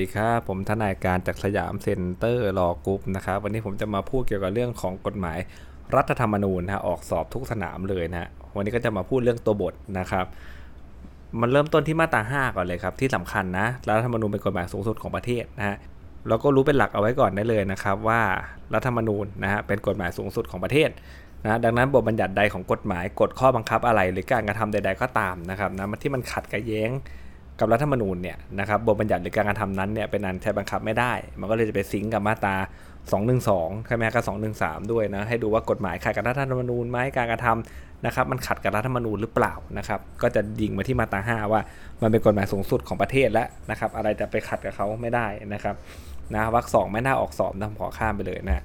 ดีครับ ผมทนายการจาก Siam Center Law Group นะครับ วันนี้ผมจะมาพูดเกี่ยวกับเรื่องของกฎหมายรัฐธรรมนูญนะฮะออกสอบทุกสนามเลยนะฮะวันนี้ก็จะมาพูดเรื่องตัวบทนะครับ มันเริ่มต้นที่มาตรา 5 ก่อนเลยครับ ที่สำคัญนะรัฐธรรมนูญเป็นกฎหมายสูงสุดของประเทศนะฮะเราก็รู้เป็นหลักเอาไว้ก่อนได้เลยนะครับว่ารัฐธรรมนูญนะฮะเป็นกฎหมายสูงสุดของประเทศนะดังนั้นบทบัญญัติใดของกฎหมายกฎข้อบังคับอะไร หรือการกระทำใด ๆก็ตามนะครับนะที่มันขัดกับแย้ง กับรัฐธรรมนูญเนี่ยนะครับบทบัญญัติหรือการกระทำนั้นเนี่ยเป็นอันใช้บังคับไม่ได้ มันก็เลยจะไปซิงกับมาตรา212ใช่ไหมกับ213 ด้วยนะให้ดูว่ากฎหมายขัดกับรัฐธรรมนูญไหมการกระทำนะครับมันขัดกับรัฐธรรมนูญหรือเปล่านะครับก็จะยิงมาที่มาตรา5ว่า มันเป็นกฎหมายสูงสุดของประเทศแล้วนะครับอะไรจะไปขัดกับเขาไม่ได้นะครับนะวรรคสองไม่น่าออกสอบนะขอข้ามไปเลยนะ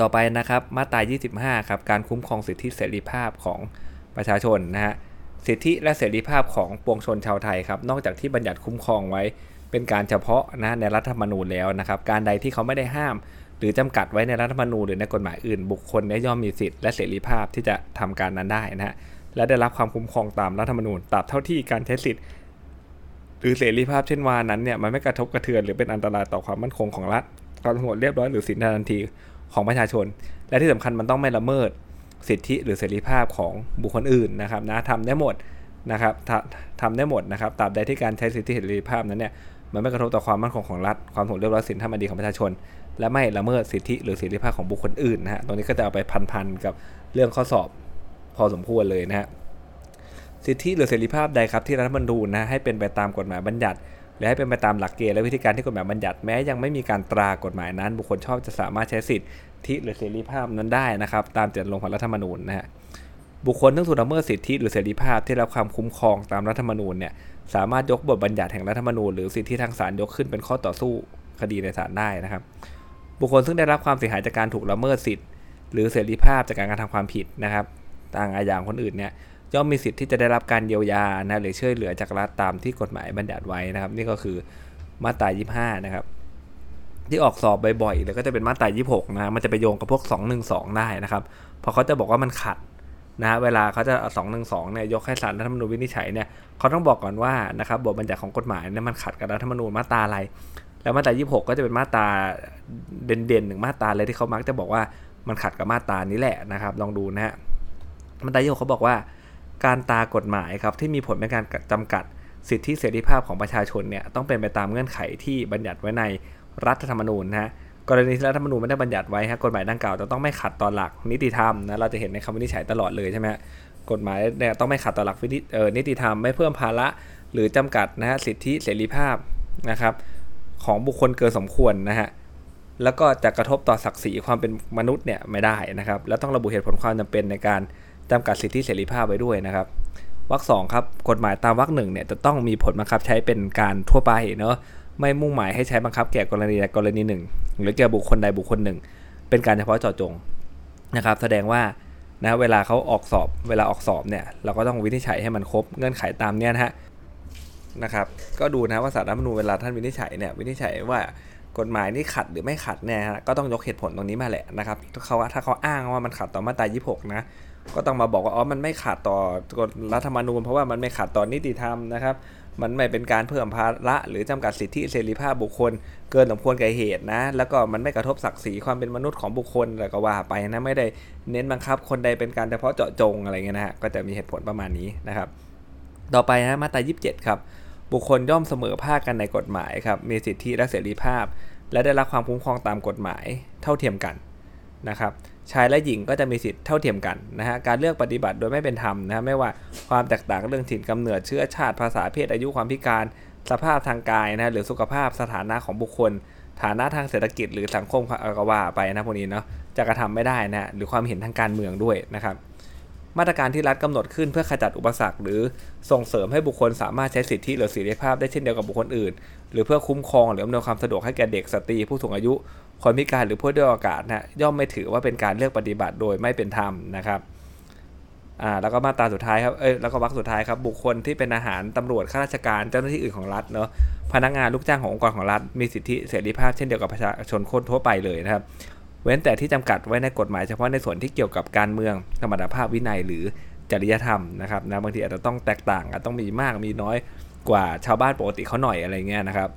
ต่อไปนะครับมาตรา25ครับการคุ้มครองสิทธิเสรีภาพของประชาชนนะฮะ สิทธิและเสรีภาพของปวงชนชาวไทยครับ นอกจากที่บัญญัติคุ้มครองไว้ เป็นการเฉพาะนะในรัฐธรรมนูญแล้วนะครับ การใดที่เขาไม่ได้ห้าม หรือจำกัดไว้ในรัฐธรรมนูญหรือในกฎหมายอื่น บุคคลได้ย่อมมีสิทธิและเสรีภาพที่จะทำการนั้นได้นะฮะและได้รับความคุ้มครองตามรัฐธรรมนูญตราบเท่าที่การใช้สิทธิหรือเสรีภาพเช่นวานั้นเนี่ยมันไม่กระทบกระเทือนหรือเป็นอันตรายต่อความมั่นคงของรัฐความสงบเรียบร้อยหรือสินทันทีของประชาชน และที่สำคัญมันต้องไม่ละเมิด สิทธิหรือเสรีภาพของบุคคลอื่นนะครับนะทำได้หมดนะครับทำได้หมดนะครับตราบใดที่การใช้สิทธิเสรีภาพนั้นเนี่ยมันไม่กระทบต่อความมั่นคงของรัฐ ความสงบเรียบร้อยสินธรรมดีของประชาชน และไม่ละเมิดสิทธิหรือเสรีภาพของบุคคลอื่นนะฮะตรงนี้ก็จะเอาไปพันๆกับเรื่องข้อสอบพอสมควรเลยนะฮะสิทธิหรือเสรีภาพใดครับที่รัฐธรรมนูญนะให้เป็นไปตามกฎหมายบัญญัติ หรือให้เป็นไปตามหลักเกณฑ์และวิธีการที่กฎหมายบัญญัติแม้ยังไม่มีการตรากฎหมายนั้น บุคคลชอบจะสามารถใช้สิทธิหรือเสรีภาพนั้นได้นะครับ ตามเจตจำนงของรัฐธรรมนูญนะฮะบุคคลทั้งถูกละเมิดสิทธิหรือเสรีภาพที่รับความคุ้มครองตามรัฐธรรมนูญเนี่ยสามารถยกบทบัญญัติแห่งรัฐธรรมนูญหรือสิทธิทางศาลยกขึ้นเป็นข้อต่อสู้คดีในศาลได้นะครับ บุคคลซึ่งได้รับความเสียหายจากการถูกละเมิดสิทธิหรือเสรีภาพจากการกระทำความผิดนะครับต่างอาญาคนอื่นเนี่ย ย่อมมีสิทธิ์ที่จะได้รับการเยียวยานะหรือช่วยเหลือจากรัฐตามที่กฎหมายบัญญัติไว้นะครับ นี่ก็คือมาตรา 25 นะครับ ที่ออกสอบบ่อยๆแล้วก็จะเป็นมาตรา 26 นะมันจะไปโยงกับพวก 212 ได้นะครับพราะเขาจะบอกว่ามันขัดนะเวลาเขาจะสองหนึ่งสองเนี่ยยกให้สารรัฐธรรมนูญวินิจฉัยเนี่ยเขาต้องบอกก่อนว่านะครับบทบัญญัติของกฎหมายเนี่ยมันขัดกับรัฐธรรมนูญมาตราอะไร แล้วมาตรา 26 ก็จะเป็นมาตราเด่นๆหนึ่งมาตราเลยที่เขามักจะบอกว่ามันขัดกับมาตรานี้แหละนะครับ ลองดูนะฮะมาตรา 26 เขาบอกว่า การตากฎหมายครับที่มีผลในการจำกัดสิทธิเสรีภาพของประชาชนเนี่ยต้องเป็นไปตามเงื่อนไขที่บัญญัติไว้ในรัฐธรรมนูญนะฮะกรณีที่รัฐธรรมนูญไม่ได้บัญญัติไว้ฮะกฎหมายดังกล่าวจะต้องไม่ขัดต่อหลักนิติธรรมนะเราจะเห็นในคำวินิจฉัยตลอดเลยใช่ไหมกฎหมายเนี่ยต้องไม่ขัดต่อหลักนิติธรรมไม่เพิ่มภาระหรือจำกัดนะฮะสิทธิเสรีภาพนะครับของบุคคลเกินสมควรนะฮะแล้วก็จะกระทบต่อศักดิ์ศรีความเป็นมนุษย์เนี่ยไม่ได้นะครับ แล้วต้องระบุเหตุผลความจำเป็นในการ จำกัดสิทธิเสรีภาพไว้ด้วยนะครับวรรคสองครับกฎหมายตามวรรคหนึ่งเนี่ยจะต้องมีผลบังคับใช้เป็นการทั่วไปเนาะไม่มุ่งหมายให้ใช้บังคับแก่กรณีใดกรณีหนึ่ง หรือแก่บุคคลใดบุคคลหนึ่ง เป็นการเฉพาะเจาะจงนะครับ แสดงว่านะเวลาเขาออกสอบเวลาออกสอบเนี่ยเราก็ต้องวินิจฉัยให้มันครบเงื่อนไขตามเนี้ยนะฮะนะครับก็ดูนะว่าสารรัฐมนูญเวลาท่านวินิจฉัยเนี่ยวินิจฉัยว่ากฎหมายนี่ขัดหรือไม่ขัดเนี่ยก็ต้องยกเหตุผลตรงนี้มาแหละนะครับเขาถ้าเขาอ้างว่ามันขัดต่อมาตรา 26 นะ ก็ต้องมาบอกว่าอ๋อมันไม่ขัดต่อกฎรัฐธรรมนูญเพราะว่ามันไม่ขัดต่อนิติธรรมนะครับมันไม่เป็นการเพิ่มภาระหรือจำกัดสิทธิเสรีภาพบุคคล เกินสมควรแก่เหตุนะ แล้วก็มันไม่กระทบศักดิ์ศรีความเป็นมนุษย์ของบุคคลอะไรก็ว่าไปนะไม่ได้เน้นบังคับคนใดเป็นการเฉพาะเจาะจงอะไรเงี้ยนะฮะก็จะมีเหตุผลประมาณนี้นะครับ ต่อไปนะมาตรา27 ครับ บุคคลย่อมเสมอภาคกันในกฎหมายครับมีสิทธิและเสรีภาพ และได้รับความคุ้มครองตามกฎหมายเท่าเทียมกันนะครับ ชายและหญิงก็จะมีสิทธิ์เท่าเทียมกันนะฮะ การเลือกปฏิบัติโดยไม่เป็นธรรมนะไม่ว่าความแตกต่างเรื่องถิ่นกำเนิดเชื้อชาติภาษาเพศอายุความพิการ สภาพทางกายนะหรือสุขภาพสถานะของบุคคล ฐานะทางเศรษฐกิจหรือสังคมก็ว่าไปนะพวกนี้เนาะจะกระทำไม่ได้นะหรือความเห็นทางการเมืองด้วยนะครับมาตรการที่รัฐกำหนดขึ้นเพื่อขจัดอุปสรรค หรือส่งเสริมให้บุคคลสามารถใช้สิทธิหรือเสรีภาพได้เช่นเดียวกับบุคคลอื่น หรือเพื่อคุ้มครองหรืออำนวยความสะดวกให้แก่เด็กสตรีผู้สูงอายุ คนพิการหรือผู้ด้อยโอกาสนะย่อมไม่ถือว่าเป็นการเลือกปฏิบัติโดยไม่เป็นธรรมนะครับอ่าแล้วก็มาตราสุดท้ายครับเอ้ยแล้วก็วรรคสุดท้ายครับบุคคลที่เป็นอาหารตำรวจข้าราชการเจ้าหน้าที่อื่นของรัฐเนาะพนักงานลูกจ้างขององค์กรของรัฐมีสิทธิเสรีภาพเช่นเดียวกับประชาชนคนทั่วไปเลยนะครับเว้นแต่ที่จำกัดไว้ในกฎหมายเฉพาะในส่วนที่เกี่ยวกับการเมืองธรรมดาภาพวินัยหรือจริยธรรมนะครับนะบางทีอาจจะต้องแตกต่างอาจต้องมีมากมีน้อย กว่าชาวบ้านปกติเขาหน่อยอะไรเงี้ยนะครับ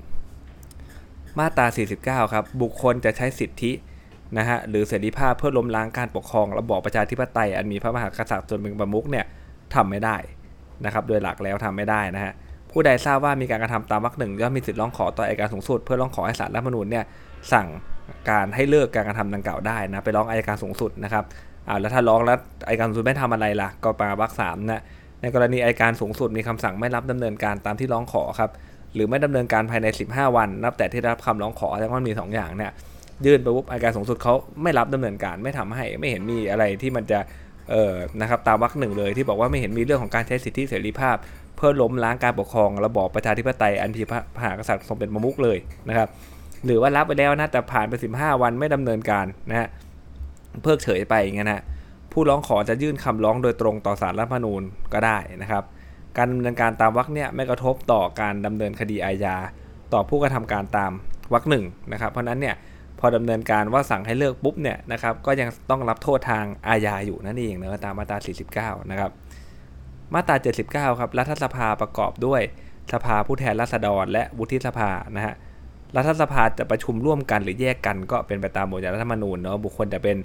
มาตรา 49 ครับ บุคคลจะใช้สิทธินะฮะหรือเสรีภาพเพื่อล้มล้างการปกครองระบอบประชาธิปไตยอันมีพระมหากษัตริย์ตนเป็นประมุขเนี่ยทำไม่ได้นะครับ โดยหลักแล้วทำไม่ได้นะฮะผู้ใดทราบว่ามีการกระทำตามวรรคหนึ่งย่อมมีสิทธิ์ร้องขอต่ออัยการสูงสุดเพื่อร้องขอให้ศาลรัฐธรรมนูญเนี่ยสั่งการให้เลิกการกระทำดังกล่าวได้นะไปร้องอัยการสูงสุดนะครับอ่าแล้วถ้าร้องแล้วอัยการสูงสุดไม่ทำอะไรล่ะก็มาวรรคสามนะ ในกรณีอัยการสูงสุดมีคำสั่งไม่รับดำเนินการตามที่ร้องขอครับหรือไม่ดำเนินการภายใน 15 วัน นับแต่ที่รับคำร้องขอแสดงว่ามี 2 อย่างเนี่ยยื่นไปปุ๊บอัยการสูงสุดเขาไม่รับดำเนินการไม่ทำให้ไม่เห็นมีอะไรที่มันจะเออนะครับตามวรรคหนึ่งเลยที่บอกว่าไม่เห็นมีเรื่องของการใช้สิทธิเสรีภาพ เพื่อล้มล้างการปกครองระบอบประชาธิปไตยอันมีพระมหากษัตริย์ทรงเป็นประมุขเลยนะครับหรือว่ารับไปแล้วนะแต่ผ่านไป 15 วันไม่ดำเนินการนะฮะเพิกเฉยไปอย่างเงี้ยนะ ผู้ร้องขอจะยื่นคำร้องโดยตรงต่อศาลรัฐธรรมนูญก็ได้นะครับ การดำเนินการตามวรรคเนี่ยไม่กระทบต่อการดำเนินคดีอาญาต่อผู้กระทำการตามวรรคหนึ่งนะครับเพราะนั้นเนี่ยพอดำเนินการว่าสั่งให้เลิกปุ๊บเนี่ยนะครับก็ยังต้องรับโทษทางอาญาอยู่นั่นเองเนะตามมาตรา 49 นะครับ มาตรา 79 ครับรัฐสภาประกอบด้วยสภาผู้แทนราษฎร และวุฒิสภานะฮะรัฐสภาจะประชุมร่วมกันหรือแยกกันก็เป็นไปตามบทรัฐธรรมนูญเนาะบุคคลจะเป็น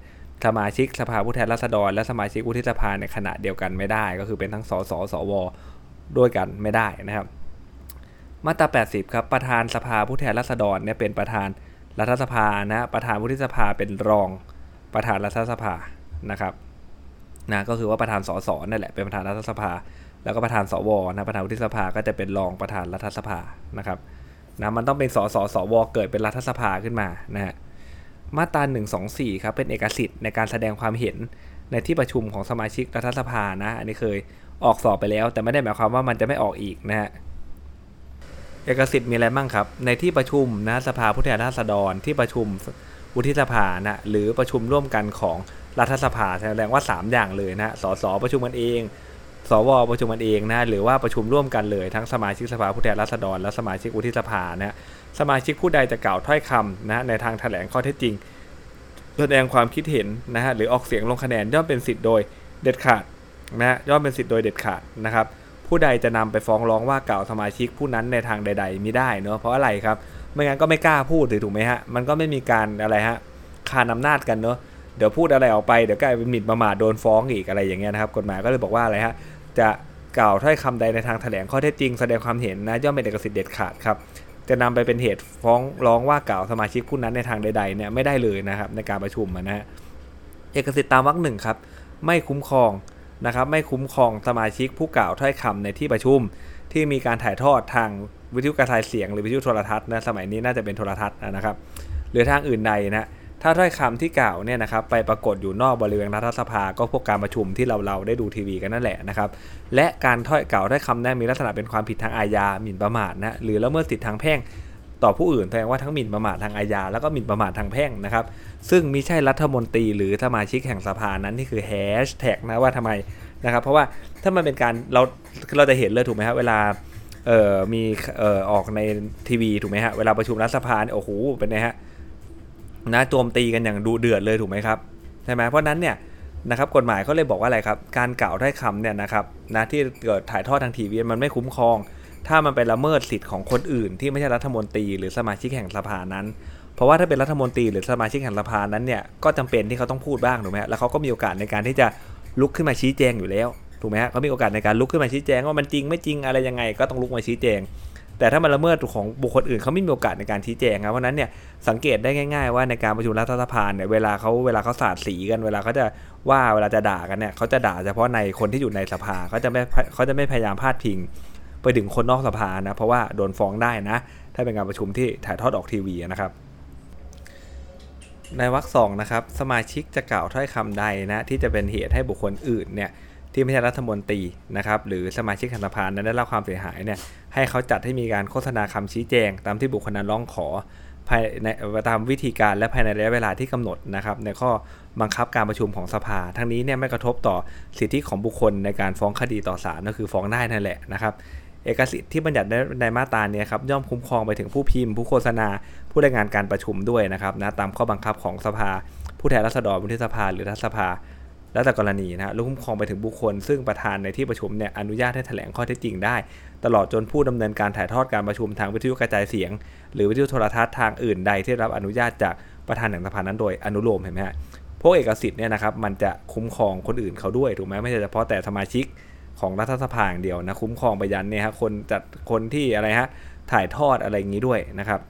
สมาชิกสภาผู้แทนราษฎร และสมาชิกวุฒิสภาในขณะเดียวกันไม่ได้ ก็คือเป็นทั้งสสสวด้วยกันไม่ได้นะครับ มาตรา 80 ครับประธานสภาผู้แทนราษฎรเนี่ยเป็นประธานรัฐสภานะประธานวุฒิสภาเป็นรองประธานรัฐสภานะครับนะก็คือว่าประธานสสนั่นแหละเป็นประธานรัฐสภา แล้วก็ประธานสวนะประธานวุฒิสภาก็จะเป็นรองประธานรัฐสภานะครับนะมันต้องเป็นสสสวเกิดเป็นรัฐสภาขึ้นมานะฮะ มาตรา124 ครับ เป็นเอกสิทธิ์ในการแสดงความเห็นในที่ประชุมของสมาชิกรัฐสภานะ อันนี้เคยออกสอบไปแล้ว แต่ไม่ได้หมายความว่ามันจะไม่ออกอีกนะฮะเอกสิทธิ์มีอะไรบ้างครับ ในที่ประชุมนะสภาผู้แทนราษฎรที่ประชุมวุฒิสภานะหรือประชุมร่วมกันของรัฐสภาแสดงว่า 3 อย่างเลยนะสสประชุมกันเอง สวประชุมกันเองนะหรือว่าประชุมร่วมกันเลยทั้งสมาชิกสภาผู้แทนราษฎรและสมาชิกวุฒิสภานะ สมาชิกผู้ใดจะกล่าวถ้อยคำนะในทางแถลงข้อเท็จจริง แสดงความคิดเห็นนะฮะหรือออกเสียงลงคะแนนย่อมเป็นสิทธิ์โดยเด็ดขาดนะย่อมเป็นสิทธิ์โดยเด็ดขาดนะครับผู้ใดจะนำไปฟ้องร้องว่ากล่าวสมาชิกผู้นั้นในทางใด ๆ ไม่ได้เนาะเพราะอะไรครับไม่งั้นก็ไม่กล้าพูดถูกไหมฮะมันก็ไม่มีการอะไรฮะคานอำนาจกันเนาะเดี๋ยวพูดอะไรออกไปเดี๋ยวกลายเป็นหมิ่นประมาทโดนฟ้องอีกอะไรอย่างเงี้ยนะครับกฎหมายก็เลยบอกว่าอะไรฮะจะกล่าวถ้อยคำใดในทางแถลงข้อเท็จจริงแสดงความเห็นนะย่อมเป็นเอกสิทธิ์เด็ดขาดครับ จะนำไปเป็นเหตุฟ้องร้องว่ากล่าวสมาชิกผู้นั้นในทางใดๆเนี่ยไม่ได้เลยนะครับในการประชุมนะฮะเอกสิทธิ์ตามวรรคหนึ่งครับไม่คุ้มครองนะครับไม่คุ้มครองสมาชิกผู้กล่าวถ้อยคำในที่ประชุม ที่มีการถ่ายทอดทางวิทยุกระจายเสียง หรือวิทยุโทรทัศน์นะสมัยนี้น่าจะเป็นโทรทัศน์นะครับหรือทางอื่นใดนะ ถ้าถ้อยคำที่กล่าวเนี่ยนะครับไปปรากฏอยู่นอกบริเวณรัฐสภาก็พวกการประชุมที่เราเราได้ดูทีวีกันนั่นแหละนะครับและการถ้อยกล่าวถ้อยคำนั้นมีลักษณะเป็นความผิดทางอาญาหมิ่นประมาทนะหรือละเมิดสิทธิทางแพ่งต่อผู้อื่นแสดงว่าทั้งหมิ่นประมาททางอาญาแล้วก็หมิ่นประมาททางแพ่งนะครับซึ่งมิใช่รัฐมนตรีหรือสมาชิกแห่งสภานั้นนี่คือแฮชแท็กนะว่าทำไมนะครับเพราะว่าถ้ามันเป็นการเราเราจะเห็นเลยถูกไหมครับเวลาเอ่อมีเอ่อออกในทีวีถูกไหมฮะเวลาประชุมรัฐสภาโอ้โหเป็นไงฮะ นะโจมตีกันอย่างดูเดือดเลยถูกไหมครับใช่ไหมเพราะนั้นเนี่ยนะครับกฎหมายเขาเลยบอกว่าอะไรครับ การกล่าวถ้อยคำเนี่ยนะครับนะที่เกิดถ่ายทอดทางทีวีมันไม่คุ้มครอง ถ้ามันไปละเมิดสิทธิ์ของคนอื่น ที่ไม่ใช่รัฐมนตรีหรือสมาชิกแห่งสภานั้น เพราะว่าถ้าเป็นรัฐมนตรีหรือสมาชิกแห่งสภานั้นเนี่ยก็จำเป็นที่เขาต้องพูดบ้างถูกไหมแล้วเขาก็มีโอกาสในการที่จะลุกขึ้นมาชี้แจงอยู่แล้วถูกไหมฮะเขามีโอกาสในการลุกขึ้นมาชี้แจงว่ามันจริงไม่จริงอะไรยังไงก็ต้องลุกมาชี้แจง แต่ถ้ามันละเมิดของบุคคลอื่นเขาไม่มีโอกาสในการชี้แจงครับเพราะนั้นเนี่ยสังเกตได้ง่าย ๆ ว่าในการประชุมรัฐสภาเนี่ยเวลาเขาเวลาเขาสาดสีกันเวลาเขาจะว่าเวลาจะด่ากันเนี่ยเขาจะด่าเฉพาะในคนที่อยู่ในสภาเขาจะไม่เขาจะไม่พยายามพาดพิง ไปถึงคนนอกสภานะเพราะว่าโดนฟ้องได้นะ ถ้าเป็นการประชุมที่ถ่ายทอดออกทีวีนะครับในวรรคสองนะครับสมาชิกจะกล่าวถ้อยคำใดนะที่จะเป็นเหตุให้บุคคลอื่นเนี่ย ที่ไม่ใช่รัฐมนตรีนะครับหรือสมาชิกสภานั้นได้รับความเสียหายเนี่ยให้เขาจัดให้มีการโฆษณาคำชี้แจง ตามที่บุคคลนั้นร้องขอภายในตามวิธีการและภายในระยะเวลาที่กำหนดนะครับในข้อบังคับการประชุมของสภา ทั้งนี้เนี่ยไม่กระทบต่อสิทธิของบุคคลในการฟ้องคดีต่อศาลก็คือฟ้องได้นั่นแหละนะครับเอกสิทธิ์ที่บัญญัติในมาตราเนี่ยครับย่อมคุ้มครองไปถึงผู้พิมพ์ ผู้โฆษณา ผู้รายงานการประชุมด้วยนะครับนะตามข้อบังคับของสภา ผู้แทนราษฎรวุฒิสภาหรือรัฐสภา แล้วแต่กรณีนะหรือคุ้มครองไปถึงบุคคล ซึ่งประธานในที่ประชุมเนี่ยอนุญาตให้แถลงข้อเท็จจริงได้ ตลอดจนผู้ดำเนินการถ่ายทอดการประชุมทางวิทยุกระจายเสียง หรือวิทยุโทรทัศน์ทางอื่นใดที่รับอนุญาตจากประธานแห่งสภานั้นโดยอนุโลมเห็นไหมฮะพวกเอกสิทธิ์เนี่ยนะครับมันจะคุ้มครองคนอื่นเขาด้วยถูกไหมไม่ใช่เฉพาะแต่สมาชิกของรัฐสภาอย่างเดียวนะคุ้มครองไปยันเนี่ยฮะคนจัดคนที่อะไรฮะถ่ายทอดอะไรอย่างนี้ด้วยนะครับ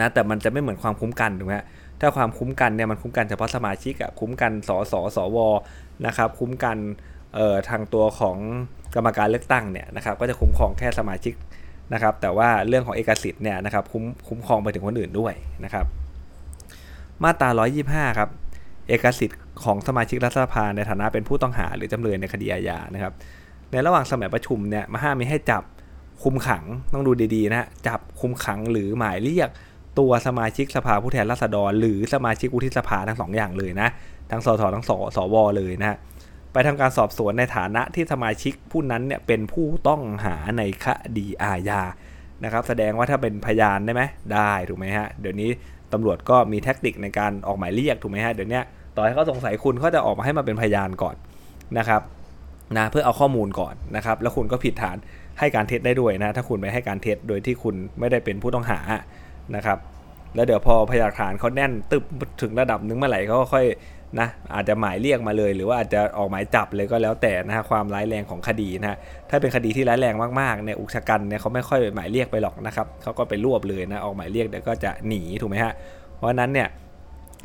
นะแต่มันจะไม่เหมือนความคุ้มกันถูกไหม ถ้าความคุ้มกันเนี่ยมันคุ้มกันเฉพาะสมาชิกอะคุ้มกันสสสวนะครับคุ้มกันเอ่อทางตัวของกรรมการเลือกตั้งเนี่ยนะครับก็จะคุ้มครองแค่สมาชิกนะครับแต่ว่าเรื่องของเอกสิทธิ์เนี่ยนะครับคุ้มคุ้มครองไปถึงคนอื่นด้วยนะครับมาตรา 125 ครับเอกสิทธิ์ของสมาชิกรัฐสภาในฐานะเป็นผู้ต้องหาหรือจำเลยในคดีอาญานะครับในระหว่างสมัยประชุมเนี่ยมาห้ามมีให้จับคุมขังต้องดูดีๆนะจับคุมขังหรือหมายเรียก ตัวสมาชิกสภาผู้แทนราษฎร หรือสมาชิกวุฒิสภาทั้งสองอย่างเลยนะ ทั้งสสทั้งสสวเลยนะไปทำการสอบสวนในฐานะที่สมาชิกผู้นั้นเนี่ยเป็นผู้ต้องหาในคดีอาญานะครับแสดงว่าถ้าเป็นพยานได้ไหมได้ถูกไหมฮะเดี๋ยวนี้ตำรวจก็มีแท็กติกในการออกหมายเรียกถูกไหมฮะเดี๋ยวนี้ต่อให้เขาสงสัยคุณเขาจะออกมาให้มาเป็นพยานก่อนนะครับนะเพื่อเอาข้อมูลก่อนนะครับแล้วคุณก็ผิดฐานให้การเท็จได้ด้วยนะถ้าคุณไปให้การเท็จโดยที่คุณไม่ได้เป็นผู้ต้องหา นะครับ แล้วเดี๋ยวพอพยานฐานเขาแน่นตึบถึงระดับนึงเมื่อไหร่เขาก็ค่อยนะอาจจะหมายเรียกมาเลย หรือว่าอาจจะออกหมายจับเลยก็แล้วแต่นะฮะความร้ายแรงของคดีนะฮะถ้าเป็นคดีที่ร้ายแรงมากๆเนี่ยอุกชะกันเนี่ยเขาไม่ค่อยหมายเรียกไปหรอกนะครับเขาก็ไปรวบเลยนะออกหมายเรียกเดี๋ยวก็จะหนีถูกไหมฮะเพราะนั้นเนี่ย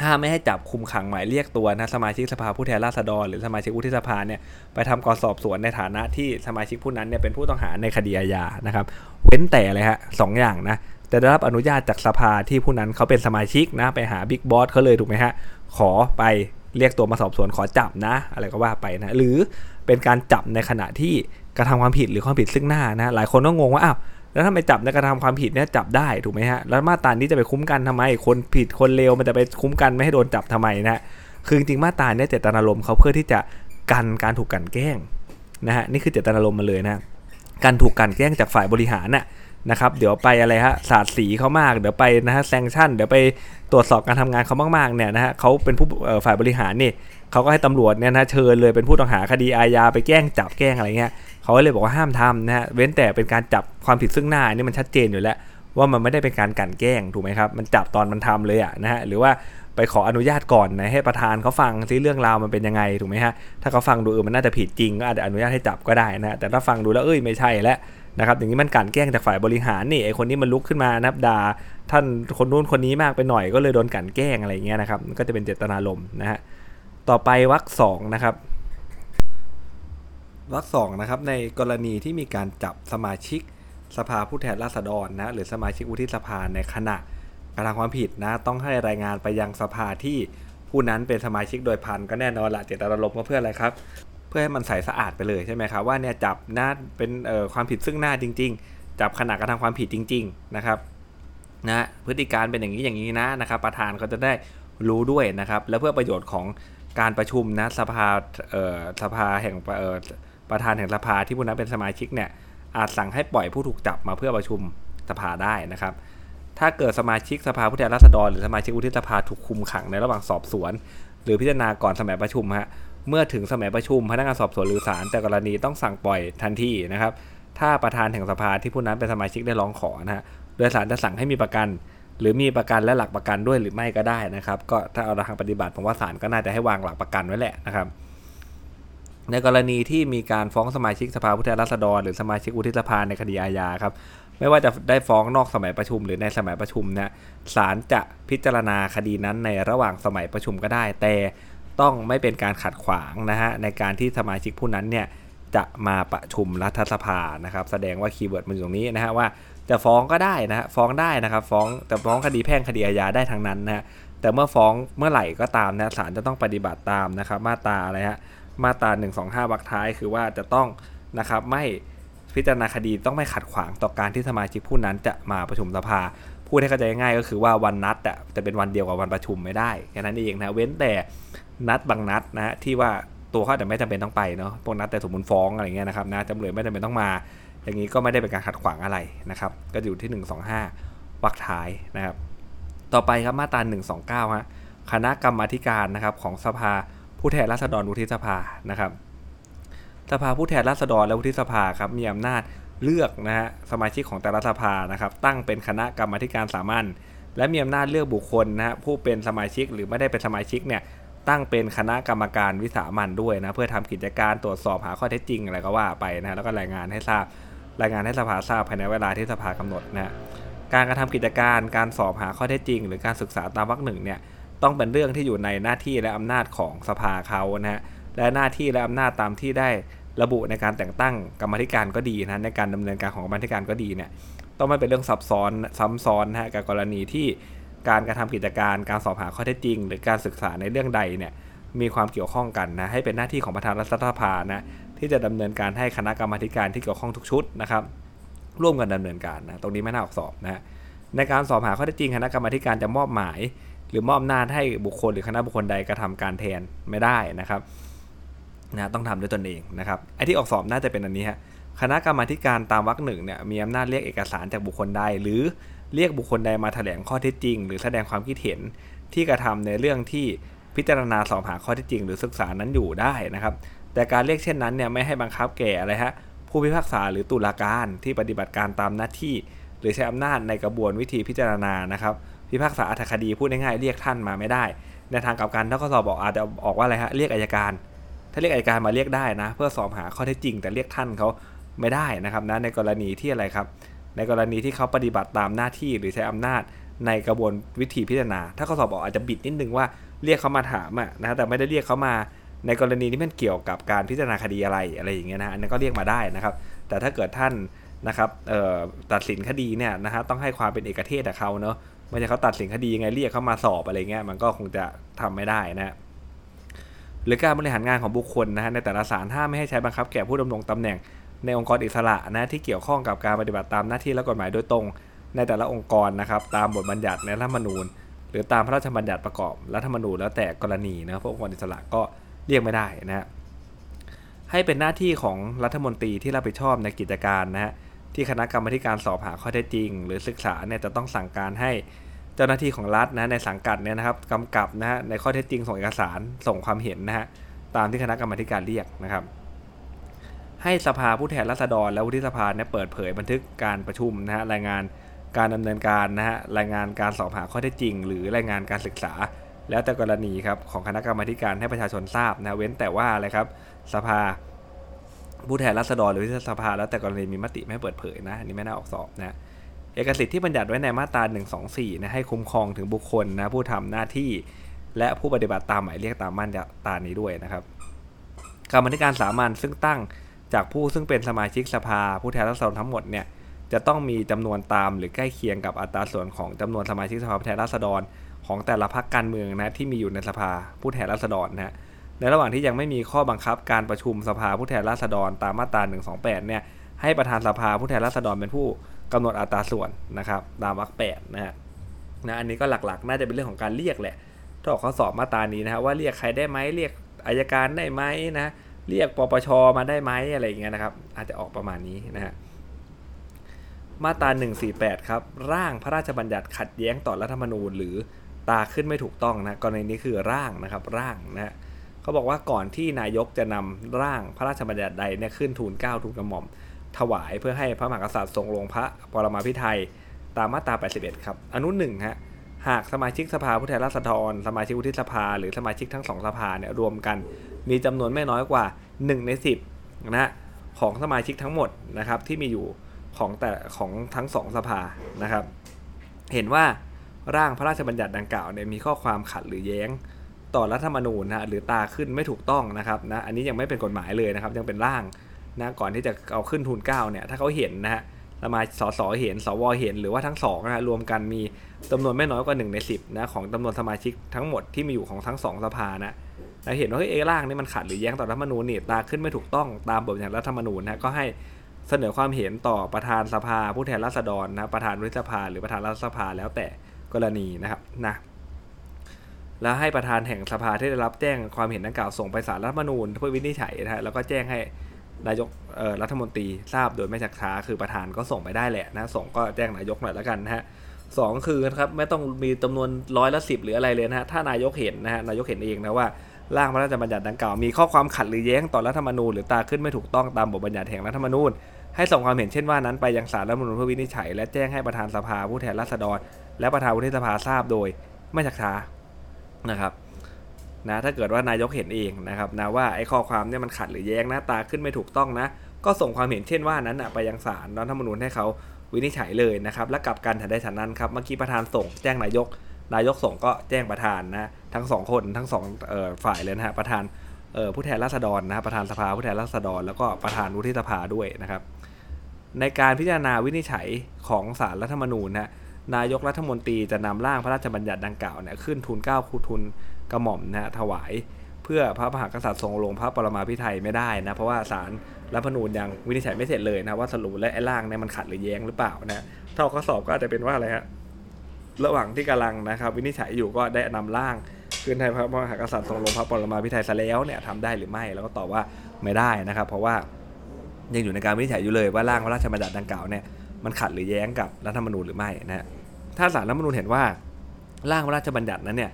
ถ้าไม่ให้จับคุมขังหมายเรียกตัวนะสมาชิกสภาผู้แทนราษฎรหรือสมาชิกวุฒิสภาเนี่ยไปทำการสอบสวนในฐานะที่สมาชิกผู้นั้นเนี่ยเป็นผู้ต้องหาในคดีอาญานะครับ เว้นแต่เลยฮะสองอย่างนะ จะได้รับอนุญาตจากสภาที่ผู้นั้นเขาเป็นสมาชิกนะไปหาบิ๊กบอสเขาเลยถูกไหมฮะขอไปเรียกตัวมาสอบสวนขอจับนะ อะไรก็ว่าไปนะหรือเป็นการจับในขณะที่กระทำความผิดหรือความผิดซึ่งหน้านะหลายคนก็งงว่าอ้าวแล้วถ้าไปจับในกระทำความผิดเนี่ยจับได้ถูกไหมฮะแล้วมาตรานี้จะไปคุ้มกันทำไมคนผิดคนเลวมันจะไปคุ้มกันไม่ให้โดนจับทำไมนะคือจริงๆมาตราเนี่ยเจตนารมณ์เขาเพื่อที่จะกันการถูกกันแกล้งนะฮะนี่คือเจตนารมณ์มาเลยนะการถูกกันแกล้งจากฝ่ายบริหารน่ะ นะครับ เดี๋ยวไปอะไรฮะสาดสีเขามาก เดี๋ยวไปนะฮะแซงชั่น เดี๋ยวไปตรวจสอบการทำงานเขามากๆเนี่ยนะฮะเขาเป็นผู้ฝ่ายบริหารนี่เขาก็ให้ตำรวจเนี่ยนะเชิญเลยเป็นผู้ต้องหาคดีอาญาไปแกล้งจับแกล้งอะไรเงี้ยเขาเลยบอกว่าห้ามทำนะฮะเว้นแต่เป็นการจับความผิดซึ่งหน้านี่มันชัดเจนอยู่แล้ว ว่ามันไม่ได้เป็นการกันแกล้งถูกไหมครับมันจับตอนมันทำเลยอะนะฮะหรือว่าไปขออนุญาตก่อนนะให้ประธานเขาฟังซิเรื่องราวมันเป็นยังไงถูกไหมฮะถ้าเขาฟังดูเออมันน่าจะผิดจริงก็อาจจะอนุญาตให้จับก็ได้นะแต่ถ้าฟังดูแล้วเอ้ยไม่ใช่แล้ว นะครับอย่างนี้มันการแกล้งจากฝ่ายบริหารนี่ไอคนนี้มันลุกขึ้นมานับด่าท่านคนนู้นคนนี้มากไปหน่อยก็เลยโดนกันแกล้งอะไรเงี้ยนะครับก็จะเป็นเจตนารมนะฮะต่อไปวรรคสองนะครับวรรคสองนะครับในกรณีที่มีการจับสมาชิกสภาผู้แทนราษฎรนะหรือสมาชิกวุฒิสภาในขณะกระทำความผิดนะต้องให้รายงานไปยังสภาที่ผู้นั้นเป็นสมาชิกโดยพันก็แน่นอนละเจตนารมณ์ก็เพื่ออะไรครับ เพื่อให้มันใสสะอาดไปเลยใช่ไหมครับว่าเนี่ยจับหน้าเป็นความผิดซึ่งหน้าจริง ๆ จับขณะกระทำความผิดจริง ๆนะครับนะพฤติการเป็นอย่างนี้อย่างนี้นะนะครับ ประธานก็จะได้รู้ด้วยนะครับ และเพื่อประโยชน์ของการประชุมนะสภาสภาแห่งประธานแห่งสภาที่ผู้นั้นเป็นสมาชิกเนี่ยอาจสั่งให้ปล่อยผู้ถูกจับมาเพื่อประชุมสภาได้นะครับ ถ้าเกิดสมาชิกสภาผู้แทนราษฎรหรือสมาชิกวุฒิสภาถูกคุมขังในระหว่างสอบสวน หรือพิจารณาก่อนสมัยประชุมฮะ เมื่อถึงสมัยประชุมพนักงานสอบสวนหรือศาลแต่กรณีต้องสั่งปล่อยทันทีนะครับ ถ้าประธานแห่งสภาที่ผู้นั้นเป็นสมาชิกได้ร้องขอนะฮะโดยศาลจะสั่งให้มีประกัน หรือมีประกันและหลักประกันด้วยหรือไม่ก็ได้นะครับ ก็ถ้าเอาทางปฏิบัติผมว่าศาลก็น่าจะให้วางหลักประกันไว้แหละนะครับในกรณีที่มีการฟ้องสมาชิกสภาผู้แทนราษฎร หรือสมาชิกวุฒิสภาในคดีอาญาครับไม่ว่าจะได้ฟ้องนอกสมัยประชุมหรือในสมัยประชุมนะศาลจะพิจารณาคดีนั้นในระหว่างสมัยประชุมก็ได้ แต่ ต้องไม่เป็นการขัดขวางนะฮะในการที่สมาชิกผู้นั้นเนี่ยจะมาประชุมรัฐสภานะครับ แสดงว่า keyword มันอยู่ตรงนี้นะฮะว่าจะฟ้องก็ได้นะฮะฟ้องได้นะครับ ฟ้องแต่ฟ้องคดีแพ่งคดีอาญาได้ทั้งนั้นนะฮะแต่เมื่อฟ้องเมื่อไหร่ก็ตามนะศาลจะต้องปฏิบัติตามนะครับมาตราอะไรฮะมาตรา125วรรคท้ายคือว่าจะต้องนะครับไม่พิจารณาคดีต้องไม่ขัดขวางต่อการที่สมาชิกผู้นั้นจะมาประชุมสภาพูดให้เข้าใจง่ายก็คือว่าวันนัดอะจะเป็นวันเดียวกับวันประชุมไม่ได้แค่นั้นเองนะเว้นแต่ นัดบางนัดนะที่ว่าตัวเขาแต่ไม่จำเป็นต้องไปเนาะพวกนัดแต่สมมติฟ้องอะไรเงี้ยนะครับนะจำเลยไม่จำเป็นต้องมา อย่างนี้ก็ไม่ได้เป็นการขัดขวางอะไรนะครับ ก็อยู่ที่ 125วรรคท้ายนะครับ ต่อไปครับมาตรา129ฮะคณะกรรมาการนะครับของสภาผู้แทนราษฎรวุฒิสภานะครับ สภาผู้แทนราษฎรและวุฒิสภาครับมีอำนาจเลือกนะฮะสมาชิกของแต่ละสภานะครับ ตั้งเป็นคณะกรรมาการสามัญและมีอำนาจเลือกบุคคลนะฮะผู้เป็นสมาชิกหรือไม่ได้เป็นสมาชิกเนี่ย ตั้งเป็นคณะกรรมการวิสามันด้วยนะเพื่อทำกิจการตรวจสอบหาข้อเท็จจริงอะไรก็ว่าไปนะแล้วก็รายงานให้ทราบรายงานให้สภาทราบภายในเวลาที่สภากำหนดนะการกระทำกิจการการสอบหาข้อเท็จจริง หรือการศึกษาตามวรรคหนึ่งเนี่ยต้องเป็นเรื่องที่อยู่ในหน้าที่และอำนาจของสภาเขานะฮะและหน้าที่และอำนาจตามที่ได้ระบุในการแต่งตั้งกรรมธิการก็ดีนะในการดำเนินการของกรรมธิการก็ดีเนี่ยต้องไม่เป็นเรื่องซับซ้อนซ้ำซ้อนนะฮะกับกรณีที่ การกระทำกิจการการสอบหาข้อเท็จจริง หรือการศึกษาในเรื่องใดเนี่ยมีความเกี่ยวข้องกันนะให้เป็นหน้าที่ของประธานรัฐสภานะที่จะดำเนินการให้คณะกรรมาการที่เกี่ยวข้องทุกชุดนะครับร่วมกันดำเนินการนะตรงนี้ไม่น่าออกสอบนะในการสอบหาข้อเท็จจริงคณะกรรมาการจะมอบหมาย หรือมอบอำนาจให้บุคคลหรือคณะบุคคลใดกระทำการแทนไม่ได้นะครับนะต้องทำด้วยตนเองนะครับไอ้ที่ออกสอบน่าจะเป็นอันนี้ฮะคณะกรรมาการตามวรรคหนึ่งเนี่ยมีอำนาจเรียกเอกสารจากบุคคลใดหรือ เรียกบุคคลใดมาแถลงข้อเท็จจริง หรือแสดงความคิดเห็นที่กระทำในเรื่องที่พิจารณาสอบหาข้อเท็จจริง หรือศึกษานั้นอยู่ได้นะครับ แต่การเรียกเช่นนั้นเนี่ยไม่ให้บังคับแก่อะไรฮะผู้พิพากษาหรือตุลาการที่ปฏิบัติการตามหน้าที่ หรือใช้อำนาจในกระบวนวิธีพิจารณานะครับ พิพากษาอัธคดีพูดง่ายๆเรียกท่านมาไม่ได้ ในทางกลับกันถ้าข้อสอบบอกอาจจะออกว่าอะไรฮะเรียกอายการ ถ้าเรียกอายการมาเรียกได้นะ เพื่อสอบหาข้อเท็จจริง แต่เรียกท่านเขาไม่ได้นะครับนะในกรณีที่อะไรครับ ในกรณีที่เขาปฏิบัติตามหน้าที่หรือใช้อำนาจในกระบวนวิธีพิจารณา ถ้าข้อสอบบอกอาจจะบิดนิดนึงว่าเรียกเขามาถามอะนะแต่ไม่ได้เรียกเขามาในกรณีที่มันเกี่ยวกับการพิจารณาคดีอะไรอะไรอย่างเงี้ยนะอันนั้นก็เรียกมาได้นะครับ แต่ถ้าเกิดท่านนะครับตัดสินคดีเนี่ยนะฮะต้องให้ความเป็นเอกเทศกับเขาเนาะไม่ใช่เขาตัดสินคดียังไงเรียกเขามาสอบอะไรเงี้ยมันก็คงจะทำไม่ได้นะหรือการบริหารงานของบุคคลนะฮะในแต่ละศาลห้ามไม่ให้ใช้บังคับแก่ผู้ดำรงตำแหน่ง ในองค์กรอิสระนะที่เกี่ยวข้องกับการปฏิบัติตามหน้าที่และกฎหมายโดยตรง ในแต่ละองค์กรนะครับตามบทบัญญัติในรัฐธรรมนูญ หรือตามพระราชบัญญัติประกอบรัฐธรรมนูญแล้วแต่กรณีนะพวกองค์กรอิสระก็เรียกไม่ได้นะฮะให้เป็นหน้าที่ของรัฐมนตรีที่รับผิดชอบในกิจการนะฮะที่คณะกรรมการสอบหาข้อเท็จจริง หรือศึกษาเนี่ยจะต้องสั่งการให้เจ้าหน้าที่ของรัฐนะในสังกัดเนี่ยนะครับกำกับนะฮะในข้อเท็จจริงส่งเอกสารส่งความเห็นนะฮะตามที่คณะกรรมการเรียกนะครับ ให้สภาผู้แทนราษฎร และวุฒิสภาเนี่ยเปิดเผยบันทึกการประชุมนะฮะรายงานการดำเนินการนะฮะรายงานการสอบหาข้อเท็จจริง หรือรายงานการศึกษา แล้วแต่กรณีครับของคณะกรรมการให้ประชาชนทราบนะเว้นแต่ว่าอะไรครับสภาผู้แทนราษฎรหรือวุฒิสภาแล้วแต่กรณีมีมติไม่เปิดเผยนะอันนี้ไม่น่าออกสอบนะเอกสิทธิ์ที่บัญญัติไว้ในมาตรา 124นะให้คุ้มครองถึงบุคคลนะผู้ทำหน้าที่ และผู้ปฏิบัติตามหมายเรียกตามมาตรานี้ด้วยนะครับกรรมธิการสามัญซึ่งตั้ง จากผู้ซึ่งเป็นสมาชิกสภาผู้แทนราษฎรทั้งหมดเนี่ยจะต้องมีจำนวนตามหรือใกล้เคียงกับอัตราส่วนของจำนวนสมาชิกสภาผู้แทนราษฎร ของแต่ละพรรคการเมืองนะที่มีอยู่ในสภาผู้แทนราษฎรนะในระหว่างที่ยังไม่มีข้อบังคับการประชุมสภาผู้แทนราษฎรตามมาตรา 128 เนี่ยให้ประธานสภาผู้แทนราษฎรเป็นผู้กำหนดอัตราส่วนนะครับตามวรรคแปดนะฮะนะอันนี้ก็หลักๆ น่าจะเป็นเรื่องของการเรียกแหละถ้าออกข้อสอบมาตรานี้นะฮะว่าเรียกใครได้ไหมเรียกอายการได้ไหมนะ เรียกปปชมาได้ไหมอะไรอย่างเงี้ยนะครับ อาจจะออกประมาณนี้นะฮะมาตรา 148 ครับ ร่างพระราชบัญญัติขัดแย้งต่อรัฐธรรมนูญ หรือตาขึ้นไม่ถูกต้องนะกรณีนี้คือร่างนะครับร่างนะฮะเขาบอกว่าก่อนที่นายกจะนำร่างพระราชบัญญัติใดเนี่ยขึ้นทูลเก้าทูลกระหม่อม ถวายเพื่อให้พระมหากษัตริย์ทรงลงพระปรมาภิไธยตามมาตรา 81 ครับ อนุหนึ่งฮะหากสมาชิกสภาผู้แทนราษฎร สมาชิกวุฒิสภา หรือสมาชิกทั้งสองสภาเนี่ยรวมกัน มีจำนวนไม่น้อยกว่า 1 ใน 10นะของสมาชิกทั้งหมดนะครับที่มีอยู่ของแต่ของทั้งสองสภานะครับ เห็นว่าร่างพระราชบัญญัติดังกล่าวเนี่ยมีข้อความขัดหรือแย้งต่อรัฐธรรมนูญนะหรือตาขึ้นไม่ถูกต้องนะครับนะอันนี้ยังไม่เป็นกฎหมายเลยนะครับยังเป็นร่างนะก่อนที่จะเอาขึ้นทุนเก้าเนี่ยถ้าเขาเห็นนะฮะสมาสสเห็นสวเห็นหรือว่าทั้งสองนะรวมกันมีจำนวนไม่น้อยกว่า1ใน10นะของจำนวนสมาชิกทั้งหมดที่มีอยู่ของทั้งสองสภานะ เราเห็นว่าเอร่างนี่มันขัดหรือแย้งต่อรัฐธรรมนูญนี่ตาขึ้นไม่ถูกต้องตามบทบัญญัติรัฐธรรมนูญนะก็ให้เสนอความเห็นต่อประธานสภา ผู้แทนราษฎรนะประธานวุฒิสภา หรือประธานรัฐสภาแล้วแต่กรณีนะครับนะแล้วให้ประธานแห่งสภาที่ได้รับแจ้งความเห็นดังกล่าวส่งไปศาลรัฐธรรมนูญเพื่อวินิจฉัยนะฮะแล้วก็แจ้งให้นายกรัฐมนตรีทราบโดยไม่ชักช้าคือประธานก็ส่งไปได้แหละนะส่งก็แจ้งนายกหน่อยแล้วกันนะฮะสองคือครับไม่ต้องมีจำนวนร้อยละสิบหรืออะไรเลยนะฮะถ้านายกเห็นนะฮะนายกเห็นเองนะว่า ร่างพระราชบัญญัติดังกล่าวมีข้อความขัดหรือแย้งต่อรัฐธรรมนูญหรือตาขึ้นไม่ถูกต้องตามบทบัญญัติแห่งรัฐธรรมนูญให้ส่งความเห็นเช่นว่านั้นไปยังศาลรัฐธรรมนูญเพื่อวินิจฉัยและแจ้งให้ประธานสภาผู้แทนราษฎร และประธานวุฒิสภาทราบโดยไม่ชักช้านะครับนะถ้าเกิดว่านายกเห็นเองนะครับนะว่าไอ้ข้อความเนี่ยมันขัดหรือแย้งนะตาขึ้นไม่ถูกต้องนะ ก็ส่งความเห็นเช่นว่านั้นไปยังศาลรัฐธรรมนูญให้เขาวินิจฉัยเลยนะครับและกลับกันถัดได้ฉันนั้นครับเมื่อกี้ประธานส่งแจ้งนายก นายกส่งก็แจ้งประธานนะทั้งสองคนทั้งสองฝ่ายเลยนะฮะประธานผู้แทนราษฎรนะประธานสภาผู้แทนราษฎร แล้วก็ประธานวุฒิสภาด้วยนะครับ ในการพิจารณาวินิจฉัยของศาลรัฐธรรมนูญนะนายกรัฐมนตรีจะนำร่างพระราชบัญญัติดังกล่าวเนี่ยขึ้นทุนเก้าคูทุนกระหม่อมนะถวาย เพื่อพระมหากษัตริย์ทรงลงพระปรมาภิไธยไม่ได้นะเพราะว่าศาลรัฐธรรมนูญยังวินิจฉัยไม่เสร็จเลยนะว่าสรุปและไอ้ร่างเนี่ยมันขัดหรือแย้งหรือเปล่านะถ้าข้อสอบก็อาจจะเป็นว่าอะไรฮะ ระหว่างที่กำลังนะครับ วินิจฉัยอยู่ก็ได้นำร่างขึ้นให้พระมหากษัตริย์ทรงลงพระปรมาภิไธยซะแล้วเนี่ยทำได้หรือไม่แล้วก็ตอบว่าไม่ได้นะครับ เพราะว่ายังอยู่ในการวินิจฉัยอยู่เลยว่าร่างพระราชบัญญัติดังกล่าวเนี่ยมันขัดหรือแย้งกับรัฐธรรมนูญหรือไม่นะถ้าศาลรัฐธรรมนูญเห็นว่าร่างพระราชบัญญัตินั้นเนี่ย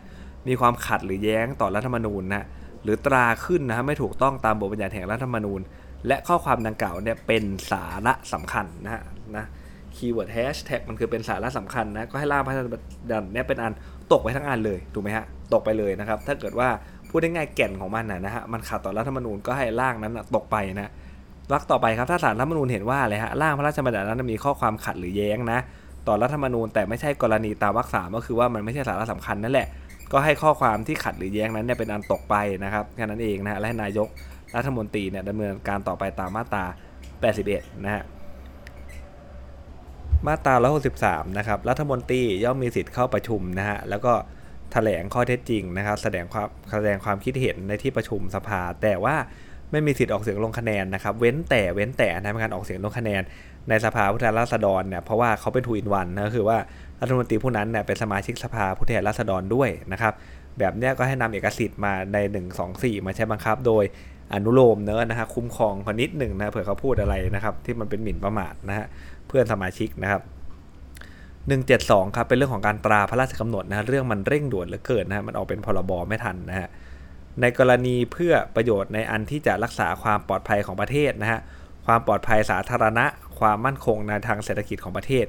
มีความขัดหรือแย้งต่อรัฐธรรมนูญนะหรือตราขึ้นนะไม่ถูกต้องตามบทบัญญัติแห่งรัฐธรรมนูญ และข้อความดังกล่าวเนี่ยเป็นสาระสำคัญนะฮะนะ keyword hashtag มันคือเป็นสาระสำคัญนะ ก็ให้ร่างพระราชบัญญัติเนี่ยเป็นอันตกไปทั้งอันเลย ถูกไหมฮะ ตกไปเลยนะครับ ถ้าเกิดว่าพูดได้ง่ายแก่นของมันนะฮะ มันขัดต่อรัฐธรรมนูญก็ให้ร่างนั้นตกไปนะวรรคต่อไปครับ ถ้าศาลรัฐธรรมนูญเห็นว่าอะไรฮะ ร่างพระราชบัญญัตินั้นมีข้อความขัดหรือแย้งนะ ต่อรัฐธรรมนูญแต่ไม่ใช่กรณีตามวรรคสามก็คือว่ามันไม่ใช่สาระสำคัญนั่นแหละ ก็ให้ข้อความที่ขัดหรือแย้งนั้นเนี่ยเป็นอันตกไปนะครับแค่นั้นเองนะและนายกรัฐมนตรีเนี่ยดำเนินการต่อไปตามมาตรา 81 นะฮะ มาตรา163นะครับรัฐมนตรีย่อมมีสิทธิ์เข้าประชุมนะฮะแล้วก็แถลงข้อเท็จจริงนะครับ แสดงความแสดงความคิดเห็นในที่ประชุมสภา แต่ว่าไม่มีสิทธิ์ออกเสียงลงคะแนนนะครับ เว้นแต่เว้นแต่นะการออกเสียงลงคะแนนในสภาผู้แทนราษฎรเนี่ยเพราะว่าเขาเป็นทูอินวันนะคือว่ารัฐมนตรีผู้นั้นเนี่ยเป็นสมาชิกสภาผู้แทนราษฎรด้วยนะครับแบบเนี้ยก็ให้นำเอกสิทธิ์มาใน 1 2 4 มาใช้บังคับ โดยอนุโลมเนอะนะฮะคุ้มครองคนนิดหนึ่งนะเผื่อเขาพูดอะไรนะครับที่มันเป็นหมิ่นประมาทนะฮะ พื่อนสมาชิกนะครับ172ครับเป็นเรื่องของการตราพระราชกำหนดนะเรื่องมันเร่งด่วนเหลือเกินนะฮะมันออกเป็นพรบไม่ทันนะฮะในกรณีเพื่อประโยชน์ในอันที่จะรักษาความปลอดภัยของประเทศนะฮะความปลอดภัยสาธารณะ ความมั่นคงในทางเศรษฐกิจของประเทศ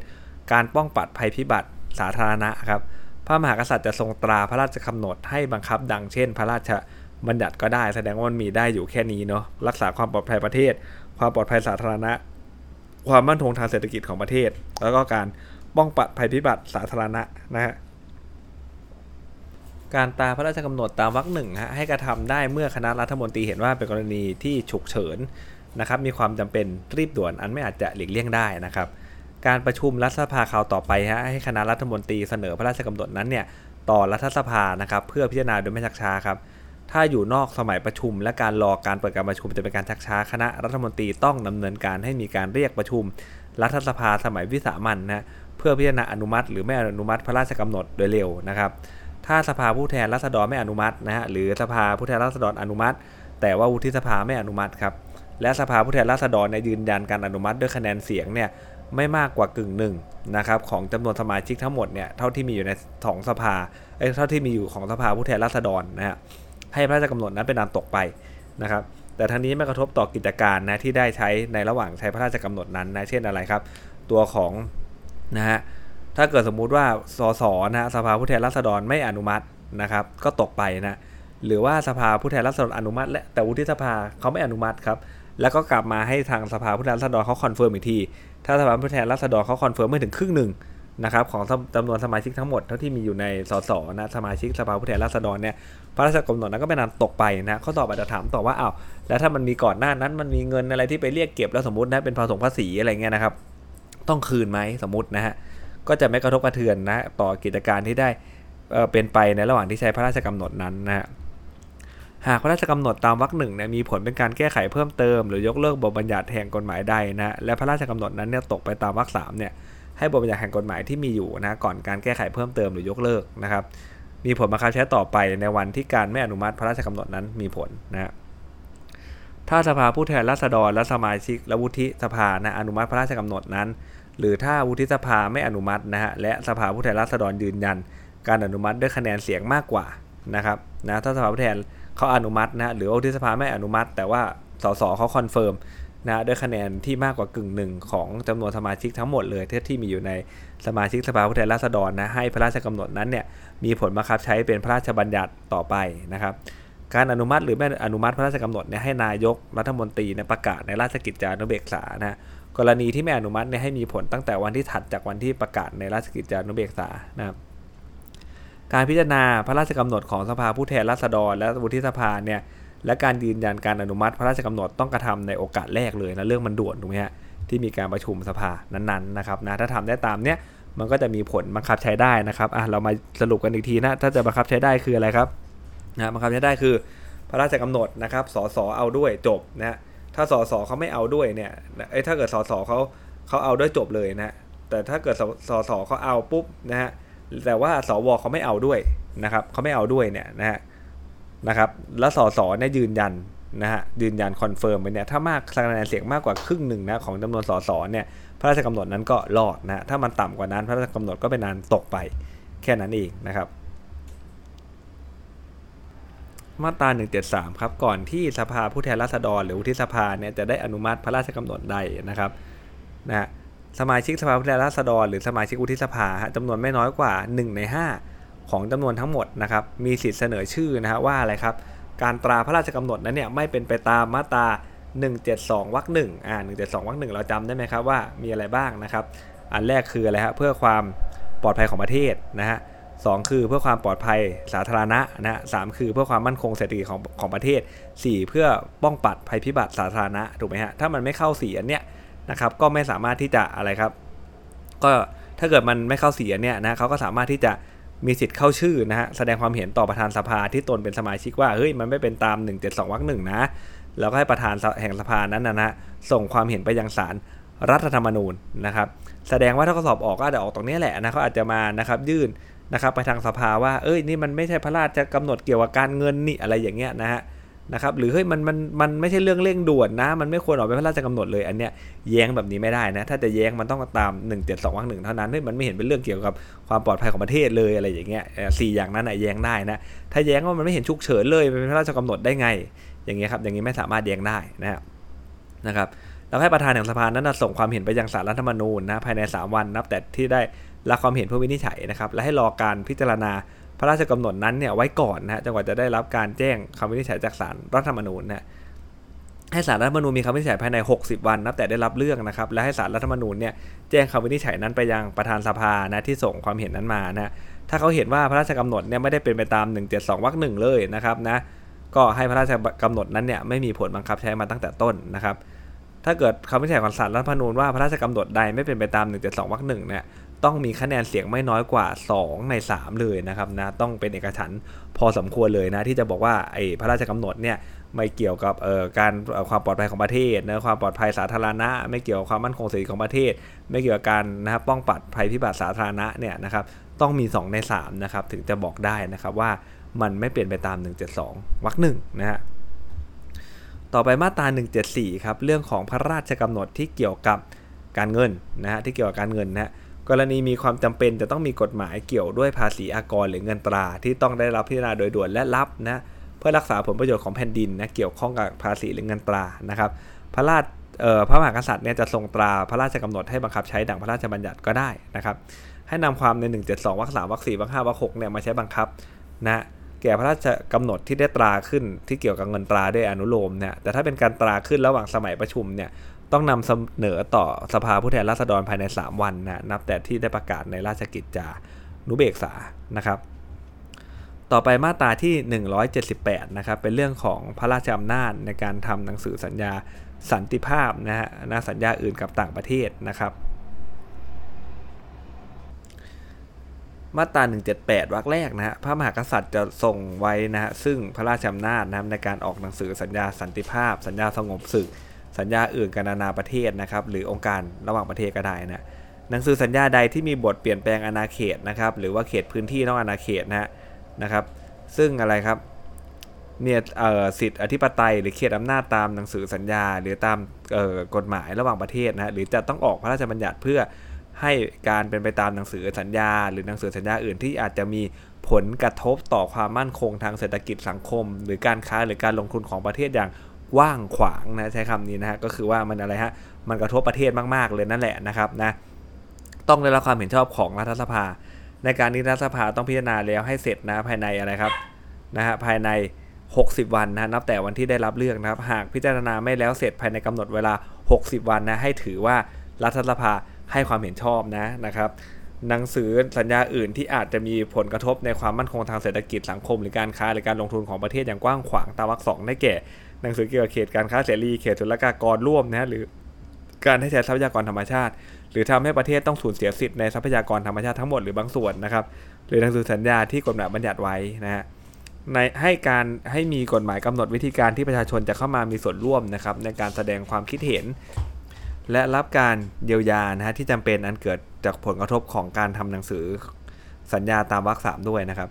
การป้องปัดภัยพิบัติสาธารณะครับพระมหากษัตริย์จะทรงตราพระราชกำหนดให้บังคับดังเช่น พระราชบัญญัติก็ได้ แสดงว่ามันมีได้อยู่แค่นี้เนาะรักษาความปลอดภัยประเทศ ความปลอดภัยสาธารณะ ความมั่นคงทางเศรษฐกิจของประเทศ แล้วก็การป้องปัดภัยพิบัติสาธารณะนะฮะการตาพระราชกำหนดตามวรรคหนึ่งฮะให้กระทำได้เมื่อคณะรัฐมนตรีเห็นว่าเป็นกรณีที่ฉุกเฉินนะครับมีความจำเป็นรีบด่วนอันไม่อาจจะหลีกเลี่ยงได้นะครับ การประชุมรัฐสภาคราวต่อไปฮะให้คณะรัฐมนตรีเสนอพระราชกำหนดนั้นเนี่ยต่อรัฐสภานะครับเพื่อพิจารณาโดยไม่ชักช้าครับ ถ้าอยู่นอกสมัยประชุม และการรอการเปิดการประชุมจะเป็นการชักช้าคณะรัฐมนตรีต้องดำเนินการให้มีการเรียกประชุม รัฐสภาสมัยวิสามันนะเพื่อพิจารณาอนุมัติ หรือไม่อนุมัติพระราชกำหนดโดยเร็วนะครับ ถ้าสภาผู้แทนราษฎรไม่อนุมัตินะฮะหรือสภาผู้แทนราษฎรอนุมัติ แต่ว่าวุฒิสภาไม่อนุมัติครับและสภาผู้แทนราษฎรในยืนยันการอนุมัติด้วยคะแนนเสียงเนี่ยไม่มากกว่ากึ่งหนึ่งนะครับของจำนวนสมาชิกทั้งหมดเนี่ยเท่าที่มีอยู่ในสองสภาเอ้เท่าที่มีอยู่ของสภาผู้แทนราษฎรนะฮะ ให้พระราชกำหนดนั้นเป็นอันตกไปนะครับแต่ทั้งนี้ไม่กระทบต่อกิจการนะที่ได้ใช้ในระหว่างใช้พระราชกำหนดนั้นนะเช่นอะไรครับ ตัวของนะฮะถ้าเกิดสมมุติว่าสสนะสภาผู้แทนราษฎรไม่อนุมัตินะครับก็ตกไปนะหรือว่าสภาผู้แทนราษฎรอนุมัติ และแต่วุฒิสภาเขาไม่อนุมัติครับแล้วก็กลับมาให้ทางสภาผู้แทนราษฎรเขา confirm อีกที ถ้าสภาผู้แทนราษฎรเขา confirm ไม่ถึงครึ่งหนึ่งนะครับของจำนวนสมาชิกทั้งหมดเท่าที่มีอยู่ในสสนะสมาชิกสภาผู้แทนราษฎรเนี่ย พระราชกำหนดนั้นก็เป็นอันตกไปนะข้อต่อไปจะถามต่อว่าอ้าวแล้วถ้ามันมีก่อนหน้านั้นมันมีเงินอะไรที่ไปเรียกเก็บแล้วสมมตินะเป็นภาษีภาษีอะไรเงี้ยนะครับ ต้องคืนไหมสมมตินะฮะก็จะไม่กระทบกระเทือนนะต่อกิจการที่ได้เป็นไปในระหว่างที่ใช้พระราชกำหนดนั้นนะฮะหากพระราชกำหนดตามวรรคหนึ่งเนี่ยมีผลเป็นการแก้ไขเพิ่มเติม หรือยกเลิกบทบัญญัติแห่งกฎหมายใดนะและพระราชกำหนดนั้นเนี่ยตกไปตามวรรคสามเนี่ยให้บทบัญญัติแห่งกฎหมายที่มีอยู่นะก่อนการแก้ไขเพิ่มเติมหรือยกเลิกนะครับ มีผลบังคับใช้ต่อไปในวันที่การไม่อนุมัติพระราชกำหนดนั้นมีผลนะถ้าสภาผู้แทนราษฎรและสมาชิกและวุฒิสภานะอนุมัติพระราชกำหนดนั้น หรือถ้าวุฒิสภาไม่อนุมัตินะฮะและสภาผู้แทนราษฎรยืนยัน การอนุมัติด้วยคะแนนเสียงมากกว่านะครับนะถ้าสภาผู้แทนเขาอนุมัตินะหรือวุฒิสภาไม่อนุมัติ แต่ว่าสสเขา confirm นะด้วยคะแนนที่มากกว่ากึ่งหนึ่งของจำนวนสมาชิกทั้งหมดเลยที่ที่มีอยู่ใน สมาชิกสภาผู้แทนราษฎรนะให้พระราชกำหนดนั้นเนี่ยมีผลบังคับใช้เป็นพระราชบัญญัติต่อไปนะครับการอนุมัติหรือไม่อนุมัติพระราชกำหนดเนี่ยให้นายกรัฐมนตรีเนี่ยประกาศในราชกิจจานุเบกษานะกรณีที่ไม่อนุมัติเนี่ยให้มีผลตั้งแต่วันที่ถัดจากวันที่ประกาศในราชกิจจานุเบกษานะครับการพิจารณาพระราชกำหนดของสภาผู้แทนราษฎร และวุฒิสภาเนี่ยและการยืนยันการอนุมัติพระราชกำหนดต้องกระทำในโอกาสแรกเลยนะเรื่องมันด่วนถูกไหมฮะที่มีการประชุมสภานั้นๆนะครับนะถ้าทำได้ตามเนี้ย มันก็จะมีผลบังคับใช้ได้นะครับอะเรามาสรุปกันอีกทีนะ ถ้าจะบังคับใช้ได้คืออะไรครับนะบังคับใช้ได้คือ พระราชกำหนดนะครับสสเอาด้วยจบนะฮะถ้าสสเขาไม่เอาด้วยเนี่ยเอ้ถ้าเกิดสสเขาเขาเอาด้วยจบเลยนะแต่ถ้าเกิดสสเขาเอาปุ๊บนะฮะแต่ว่าสวเขาไม่เอาด้วยนะครับเขาไม่เอาด้วยเนี่ยนะฮะนะครับแล้วสสเนี่ยยืนยันนะฮะยืนยัน confirm ไปเนี่ยถ้ามากคะแนนเสียงมากกว่าครึ่งหนึ่งนะของจำนวนสสเนี่ย พระราชกำหนดนั้นก็รอดนะถ้ามันต่ำกว่านั้นพระราชกำหนดก็เป็นอันตกไปแค่นั้นเองนะครับ มาตรา 173 ครับก่อนที่สภาผู้แทนราษฎรหรือวุฒิสภาเนี่ยจะได้อนุมัติพระราชกำหนดใดนะครับนะสมาชิกสภาผู้แทนราษฎรหรือสมาชิกวุฒิสภาจำนวนไม่น้อยกว่า 1 ใน 5 ของจำนวนทั้งหมดนะครับมีสิทธิ์เสนอชื่อนะฮะว่าอะไรครับการตราพระราชกำหนดนั้นเนี่ยไม่เป็นไปตามมาตรา 172วรรคหนึ่งอ่า172วรรคหนึ่งเราจำได้ไหมครับว่ามีอะไรบ้างนะครับ อันแรกคืออะไรฮะเพื่อความปลอดภัยของประเทศนะฮะสองคือเพื่อความปลอดภัยสาธารณะนะฮะสามคือเพื่อความมั่นคงเศรษฐกิจของของประเทศ 4 เพื่อป้องปัดภัยพิบัติสาธารณะถูกไหมฮะถ้ามันไม่เข้าสีอันเนี้ยนะครับก็ไม่สามารถที่จะอะไรครับ ก็ถ้าเกิดมันไม่เข้าสีอันเนี้ยนะเขาก็สามารถที่จะมีสิทธิ์เข้าชื่อนะฮะแสดงความเห็นต่อประธานสภาที่ตนเป็นสมาชิกว่าเฮ้ยมันไม่เป็นตาม 172วรรคหนึ่งนะ แล้วก็ให้ประธานแห่งสภานั้นนะฮะส่งความเห็นไปยังศาลรัฐธรรมนูญนะครับ แสดงว่าถ้าเขาสอบออกก็อาจจะออกตรงนี้แหละนะเขาอาจจะมานะครับยื่นนะครับไปทางสภาว่าเอ้ยนี่มันไม่ใช่พระราชกำหนดเกี่ยวกับการเงินนี่อะไรอย่างเงี้ยนะฮะนะครับหรือเฮ้ยมันมันมันไม่ใช่เรื่องเร่งด่วนนะ มันไม่ควรออกเป็นพระราชกำหนดเลยอันเนี้ยแย้งแบบนี้ไม่ได้นะ ถ้าจะแย้งมันต้องตาม 172วรรคหนึ่งเท่านั้นเฮ้ยมันไม่เห็นเป็นเรื่องเกี่ยวกับความปลอดภัยของประเทศเลยอะไรอย่างเงี้ยสี่อย่างนั้นแย้งได้นะถ้าแย้งว่ามันไม่เห็นฉุกเฉินเลยเป็นพระราชกำหนดได้ไง อย่างเงี้ยครับอย่างนี้ไม่สามารถแย้งได้นะครับนะครับแล้วให้ประธานแห่งสภานั้นส่งความเห็นไปยังศาลรัฐธรรมนูญนะภายใน 3 วันนับแต่ที่ได้รับความเห็นเพื่อวินิจฉัยนะครับ และให้รอการพิจารณาพระราชกำหนดนั้นเนี่ยไว้ก่อนนะจนกว่าจะได้รับการแจ้งคำวินิจฉัยจากศาลรัฐธรรมนูญนะให้ศาลรัฐธรรมนูญมีคำวินิจฉัยภายใน 60 วันนับแต่ได้รับเรื่องนะครับ และให้ศาลรัฐธรรมนูญเนี่ยแจ้งคำวินิจฉัยนั้นไปยังประธานสภานะที่ส่งความเห็นนั้นมานะถ้าเขาเห็นว่าพระราชกำหนดเนี่ยไม่ได้เป็นไปตาม 172วรรคหนึ่งเลยนะครับนะ ก็ให้พระราชกำหนดนั้นเนี่ยไม่มีผลบังคับใช้มาตั้งแต่ต้นนะครับถ้าเกิดคำวินิจฉัยของศาลรัฐธรรมนูญว่าพระราชกำหนดใดไม่เป็นไปตาม 172วรรคหนึ่งเนี่ยต้องมีคะแนนเสียงไม่น้อยกว่า 2 ใน 3 เลยนะครับนะต้องเป็นเอกฉันท์พอสมควรเลยนะที่จะบอกว่าไอ้พระราชกำหนดเนี่ยไม่เกี่ยวกับเอ่อการความปลอดภัยของประเทศนะความปลอดภัยสาธารณะ ไม่เกี่ยวกับความมั่นคงเศรษฐกิของประเทศ ไม่เกี่ยวกับการนะครับป้องปัดภัยพิบัติสาธารณะเนี่ยนะครับต้องมี 2 ใน3นะครับถึงจะบอกได้นะครับว่า มันไม่เปลี่ยนไปตาม 172วรรคหนึ่งนะฮะต่อไปมาตรา 174 ครับเรื่องของพระราชกำหนดที่เกี่ยวกับการเงินนะฮะที่เกี่ยวกับการเงินนะฮะกรณีมีความจำเป็นจะต้องมีกฎหมายเกี่ยวด้วยภาษีอากรหรือเงินตราที่ต้องได้รับพิจารณาโดยด่วนและรับนะเพื่อรักษาผลประโยชน์ของแผ่นดินนะเกี่ยวข้องกับภาษีหรือเงินตรานะครับ พระราชพระมหากษัตริย์เนี่ยจะทรงตราพระราชกำหนดให้บังคับใช้ดังพระราชบัญญัติก็ได้นะครับ ให้นำความใน 172วรรคสามวรรคสี่วรรคห้าวรรคหกเนี่ยมาใช้บังคับนะ แก่พระราชกำหนดที่ได้ตราขึ้นที่เกี่ยวกับเงินตราด้วยอนุโลมเนี่ยแต่ถ้าเป็นการตราขึ้นระหว่างสมัยประชุมเนี่ยต้องนำเสนอต่อสภาผู้แทนราษฎรภายใน 3 วันนะนับแต่ที่ได้ประกาศในราชกิจจานุเบกษานะครับ ต่อไปมาตราที่ 178 นะครับ เป็นเรื่องของพระราชอำนาจในการทำหนังสือสัญญาสันติภาพนะฮะนะสัญญาอื่นกับต่างประเทศนะครับ มาตรา 178 วรรคแรกนะฮะพระมหากษัตริย์จะทรงไว้นะฮะซึ่งพระราชอำนาจนะในการออกหนังสือสัญญาสันติภาพ สัญญาสงบศึก สัญญาอื่นกันนานาประเทศนะครับหรือองค์การระหว่างประเทศก็ได้นะหนังสือสัญญาใดที่มีบทเปลี่ยนแปลงอาณาเขตนะครับหรือว่าเขตพื้นที่นอกอาณาเขตนะนะครับซึ่งอะไรครับเนี่ยสิทธิอธิปไตยหรือเขตอำนาจตามหนังสือสัญญา หรือตามกฎหมายระหว่างประเทศนะหรือจะต้องออกพระราชบัญญัติเพื่อ ให้การเป็นไปตามหนังสือสัญญา หรือหนังสือสัญญาอื่นที่อาจจะมีผลกระทบต่อความมั่นคงทางเศรษฐกิจสังคม หรือการค้าหรือการลงทุนของประเทศอย่างกว้างขวางนะใช้คำนี้นะฮะก็คือว่ามันอะไรฮะมันกระทบประเทศมากๆเลยนั่นแหละนะครับนะต้องได้รับความเห็นชอบของรัฐสภา ในการนี้รัฐสภาต้องพิจารณาแล้วให้เสร็จนะภายในอะไรครับนะฮะภายใน 60 วันนะนับแต่วันที่ได้รับเลือกนะครับ หากพิจารณาไม่แล้วเสร็จภายในกำหนดเวลา 60 วันนะให้ถือว่ารัฐสภา ให้ความเห็นชอบนะนะครับ หนังสือสัญญาอื่นที่อาจจะมีผลกระทบในความมั่นคงทางเศรษฐกิจสังคม หรือการค้าหรือการลงทุนของประเทศอย่างกว้างขวางตามวรรคสองได้แก่ หนังสือเกี่ยวกับเขตการค้าเสรีเขตศุลกากรร่วมนะหรือการให้ใช้ทรัพยากรธรรมชาติ หรือทำให้ประเทศต้องสูญเสียสิทธิ์ในทรัพยากรธรรมชาติทั้งหมดหรือบางส่วนนะครับหรือหนังสือสัญญาที่กฎหมายบัญญัติไว้นะฮะในให้การให้มีกฎหมายกำหนดวิธีการที่ประชาชนจะเข้ามามีส่วนร่วมนะครับในการแสดงความคิดเห็น และรับการเยียวยานะฮะที่จำเป็นอันเกิดจากผลกระทบของการทำหนังสือสัญญาตามวรรคสามด้วยนะครับ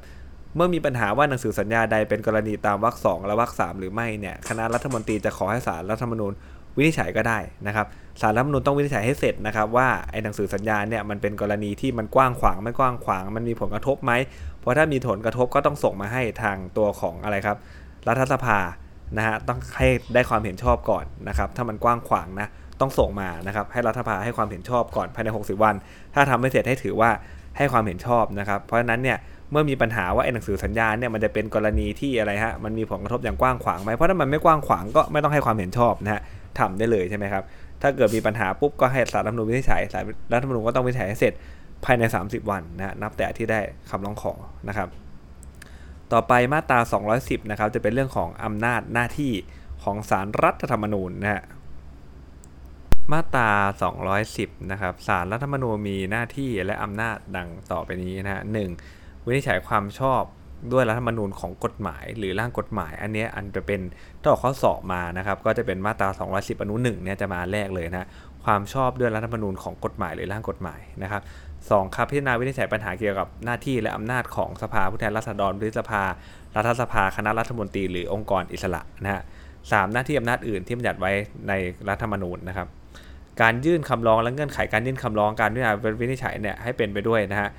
เมื่อมีปัญหาว่าหนังสือสัญญาใดเป็นกรณีตามวรรคสองและวรรคสามหรือไม่เนี่ยคณะรัฐมนตรีจะขอให้ศาลรัฐธรรมนูญวินิจฉัยก็ได้นะครับศาลรัฐธรรมนูญต้องวินิจฉัยให้เสร็จนะครับว่าไอ้หนังสือสัญญาเนี่ยมันเป็นกรณีที่มันกว้างขวางไม่กว้างขวาง มันมีผลกระทบไหมเพราะถ้ามีผลกระทบก็ต้องส่งมาให้ทางตัวของอะไรครับ รัฐสภานะฮะต้องให้ได้ความเห็นชอบก่อนนะครับถ้ามันกว้างขวางนะ ต้องส่งมานะครับให้รัฐสภาให้ความเห็นชอบก่อนภายใน 60 วัน ถ้าทำไม่เสร็จให้ถือว่าให้ความเห็นชอบนะครับ เพราะฉะนั้นเนี่ยเมื่อมีปัญหาว่าไอ้หนังสือสัญญาเนี่ยมันจะเป็นกรณีที่อะไรฮะมันมีผลกระทบอย่างกว้างขวางไหมเพราะถ้ามันไม่กว้างขวางก็ไม่ต้องให้ความเห็นชอบนะฮะทำได้เลยใช่ไหมครับถ้าเกิดมีปัญหาปุ๊บก็ให้สารรัฐธรรมนูญวินิจฉัยสารรัฐธรรมนูญก็ต้องวินิจฉัยให้เสร็จภายใน 30 วันนะนับแต่ที่ได้คำร้องขอนะครับ ต่อไปมาตรา 210 นะครับ จะเป็นเรื่องของอำนาจหน้าที่ของสารรัฐธรรมนูญนะฮะ มาตรา 210 นะครับสารรัฐธรรมนูญมีหน้าที่และอำนาจดังต่อไปนี้นะฮะหนึ่งวินิจฉัยความชอบด้วยรัฐธรรมนูญของกฎหมายหรือร่างกฎหมาย อันนี้อันจะเป็นถ้าออกข้อสอบมานะครับ ก็จะเป็นมาตรา 210 อนุ1เนี่ยจะมาแรกเลยนะความชอบด้วยรัฐธรรมนูญของกฎหมายหรือร่างกฎหมายนะครับสองครับพิจารณาวินิจฉัยปัญหาเกี่ยวกับหน้าที่และอำนาจของสภาผู้แทนราษฎรหรือสภา รัฐสภาคณะรัฐมนตรีหรือองค์กรอิสระนะฮะสามหน้าที่อำนาจอื่นที่บัญญัติไว้ในรัฐธรรมนูญนะครับ การยื่นคำร้องและเงื่อนไขการยื่นคำร้องการพิจารณาวินิจฉัยเนี่ยให้เป็นไปด้วยนะฮะ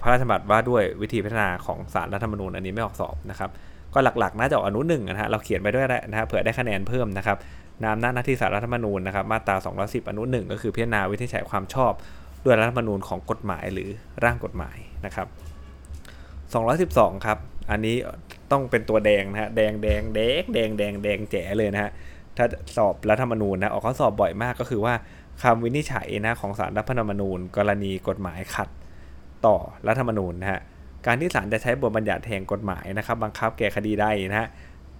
พระราชบัญญัติว่าด้วยวิธีพิจารณาของสารรัฐธรรมนูญอันนี้ไม่ออกสอบนะครับก็หลักๆ น่าจะออกอนุหนึ่งนะฮะเราเขียนไปด้วยนะฮะเผื่อได้คะแนนเพิ่มนะครับนามหน้าหน้าที่สารรัฐธรรมนูญนะครับมาตรา 210 อนุหนึ่งก็คือพิจารณาวินิจฉัยความชอบด้วยรัฐธรรมนูญของกฎหมายหรือร่างกฎหมายนะครับ 212 ครับ อันนี้ต้องเป็นตัวแดงนะฮะ แดงแดงแดงแดงแดงแดงแจ๋เลยนะฮะ ถ้าสอบรัฐธรรมนูญนะออกข้อสอบบ่อยมากก็คือว่าคำวินิจฉัยนะของศาลรัฐธรรมนูญ กรณีกฎหมายขัดต่อรัฐธรรมนูญนะฮะการที่ศาลจะใช้บทบัญญัติแห่งกฎหมายนะครับ บังคับแก่คดีใดนะฮะ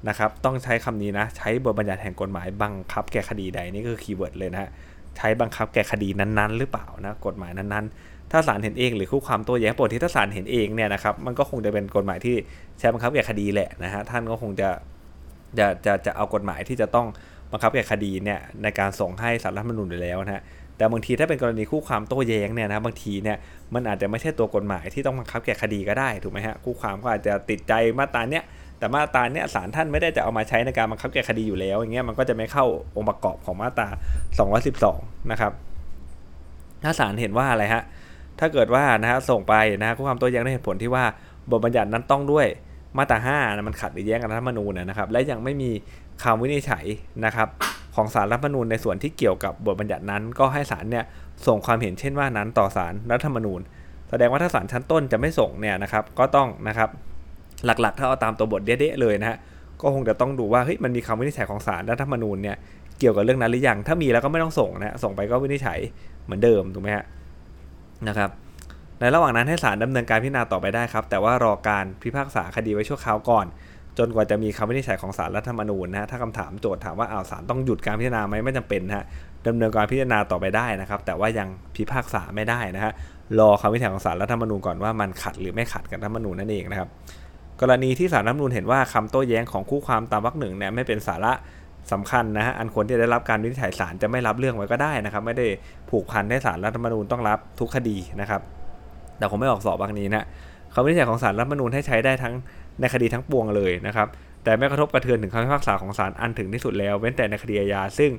นะครับ ต้องใช้คำนี้นะใช้บทบัญญัติแห่งกฎหมายบังคับแก่คดีใดนี่คือ keyword เลยนะฮะใช้บังคับแก่คดีนั้นๆ หรือเปล่านะกฎหมายนั้นๆ ถ้าศาลเห็นเองหรือคู่ความโต้แย้งปกติถ้าศาลเห็นเองเนี่ยนะครับมันก็คงจะเป็นกฎหมายที่ใช้บังคับแก่คดีแหละนะฮะท่านก็คงจะ จะจะจะเอากฎหมายที่จะต้องบังคับแก่คดีเนี่ยในการส่งให้สารรัฐธรรมนูญอยู่แล้วนะฮะแต่บางทีถ้าเป็นกรณีคู่ความโต้แย้งเนี่ยนะบางทีเนี่ยมันอาจจะไม่ใช่ตัวกฎหมายที่ต้องบังคับแก่คดีก็ได้ถูกไหมฮะคู่ความก็อาจจะติดใจมาตราเนี้ยแต่มาตราเนี้ยศาลท่านไม่ได้จะเอามาใช้ในการบังคับแก่คดีอยู่แล้วอย่างเงี้ยมันก็จะไม่เข้าองค์ประกอบของมาตรา 212 นะครับถ้าศาลเห็นว่าอะไรฮะถ้าเกิดว่านะฮะส่งไปนะฮะคู่ความโต้แย้งด้เหตุผลที่ว่าบทบัญญัตินั้นต้องด้วย มาตรา5นะมันขัดหรือแย้งกับรัฐธรรมนูญนะครับ และยังไม่มีคำวินิจฉัยนะครับของสารรัฐธรรมนูญในส่วนที่เกี่ยวกับบทบัญญัตินั้น ก็ให้ศาลเนี่ยส่งความเห็นเช่นว่านั้นต่อสารรัฐธรรมนูญ แสดงว่าถ้าศาลชั้นต้นจะไม่ส่งเนี่ยนะครับก็ต้องนะครับหลักๆ ถ้าเอาตามตัวบทเด๊ะเลยนะฮะก็คงจะต้องดูว่าเฮ้ยมันมีคำวินิจฉัยของสารรัฐธรรมนูญเนี่ยเกี่ยวกับเรื่องนั้นหรือยังถ้ามีแล้วก็ไม่ต้องส่งนะส่งไปก็วินิจฉัยเหมือนเดิมถูกไหมฮะนะครับ ในระหว่างนั้นให้ศาลดำเนินการพิจารณาต่อไปได้ครับ แต่ว่ารอการพิพากษาคดีไว้ชั่วคราวก่อน จนกว่าจะมีคำวินิจฉัยของศาลรัฐธรรมนูญนะฮะถ้าคำถามโจทย์ถามว่าอ้าวศาลต้องหยุดการพิจารณาไหมไม่จำเป็นฮะดำเนินการพิจารณาต่อไปได้นะครับ แต่ว่ายังพิพากษาไม่ได้นะฮะรอคำวินิจฉัยของศาลรัฐธรรมนูญก่อนว่ามันขัดหรือไม่ขัดกับรัฐธรรมนูญนั่นเองนะครับกรณีที่ศาลรัฐธรรมนูญเห็นว่าคำโต้แย้งของคู่ความตามวรรคหนึ่งเนี่ยไม่เป็นสาระสำคัญนะฮะอันควรที่จะได้รับการวินิจฉัยศาลจะไม่รับเรื่องไว้ก็ได้นะครับ ไม่ได้ผูกพันให้ศาลรัฐธรรมนูญต้องรับทุกคดีนะครับ แต่ผมไม่ออกสอบบางนี้นะคำวินิจฉัยของศาลรัฐธรรมนูญให้ใช้ได้ทั้งในคดีทั้งปวงเลยนะครับ แต่ไม่กระทบกระเทือนถึงคำพิพากษาของศาลอันถึงที่สุดแล้ว เว้นแต่ในคดีอาญาซึ่ง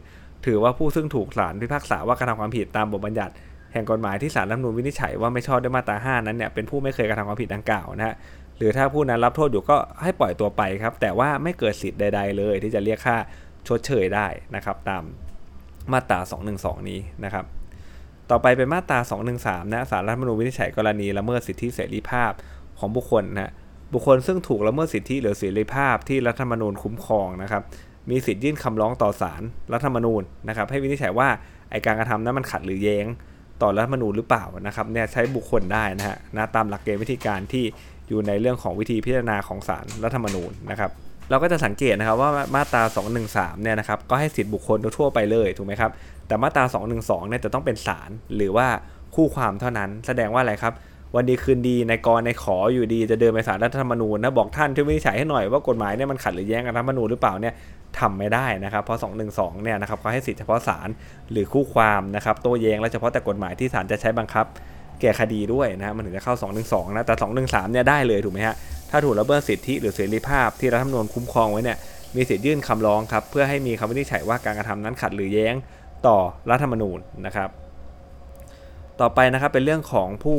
ถือว่าผู้ซึ่งถูกศาลพิพากษาว่ากระทำความผิดตามบทบัญญัติ แห่งกฎหมายที่ศาลรัฐธรรมนูญวินิจฉัยว่าไม่ชอบด้วยมาตรา 5 นั้นเนี่ยเป็นผู้ไม่เคยกระทำความผิดดังกล่าวนะฮะหรือถ้าผู้นั้นรับโทษอยู่ก็ให้ปล่อยตัวไปครับ แต่ว่าไม่เกิดสิทธิ์ใด ๆ เลย ที่จะเรียกค่าชดเชยได้นะครับ ตามมาตรา 212 นี้นะครับ ต่อไปเป็นมาตรา 213 นะสารรัฐธรรมนูญวินิจฉัยกรณีละเมิดสิทธิเสรีภาพของบุคคลนะบุคคลซึ่งถูกละเมิดสิทธิหรือเสรีภาพที่รัฐธรรมนูญคุ้มครองนะครับมีสิทธิ์ยื่นคำร้องต่อศาลรัฐธรรมนูญนะครับให้วินิจฉัยว่าไอการกระทำนั้นมันขัดหรือแย้งต่อรัฐธรรมนูญหรือเปล่านะครับเนี่ยใช้บุคคลได้นะฮะนะตามหลักเกณฑ์วิธีการที่อยู่ในเรื่องของวิธีพิจารณาของศาลรัฐธรรมนูญนะครับ เราก็จะสังเกตนะครับว่ามาตรา 213 เนี่ยนะครับก็ให้สิทธิบุคคลทั่วไปเลยถูกไหมครับแต่มาตรา 212 เนี่ยจะต้องเป็นศาลหรือว่าคู่ความเท่านั้น แสดงว่าอะไรครับ วันดีคืนดีในกรในขออยู่ดีจะเดินไปศาลรัฐธรรมนูญนะบอกท่านช่วยวินิจฉัยให้หน่อยว่ากฎหมายเนี่ยมันขัดหรือแย้งกับรัฐธรรมนูญหรือเปล่าเนี่ยทำไม่ได้นะครับเพราะ 212 เนี่ยนะครับเขาให้สิทธิเฉพาะศาลหรือคู่ความนะครับโต้แย้งและเฉพาะแต่กฎหมายที่ศาลจะใช้บังคับ แก่คดีด้วยนะมันถึงจะเข้า 212 นะแต่ 213 เนี่ยได้เลยถูกไหมฮะ ถ้าถูกละเมิดสิทธิหรือเสรีภาพที่รัฐธรรมนูญคุ้มครองไว้เนี่ยมีสิทธิ์ยื่นคำร้องครับเพื่อให้มีคำวินิจฉัยว่าการกระทำนั้นขัดหรือแย้งต่อรัฐธรรมนูญนะครับ ต่อไปนะครับเป็นเรื่องของผู้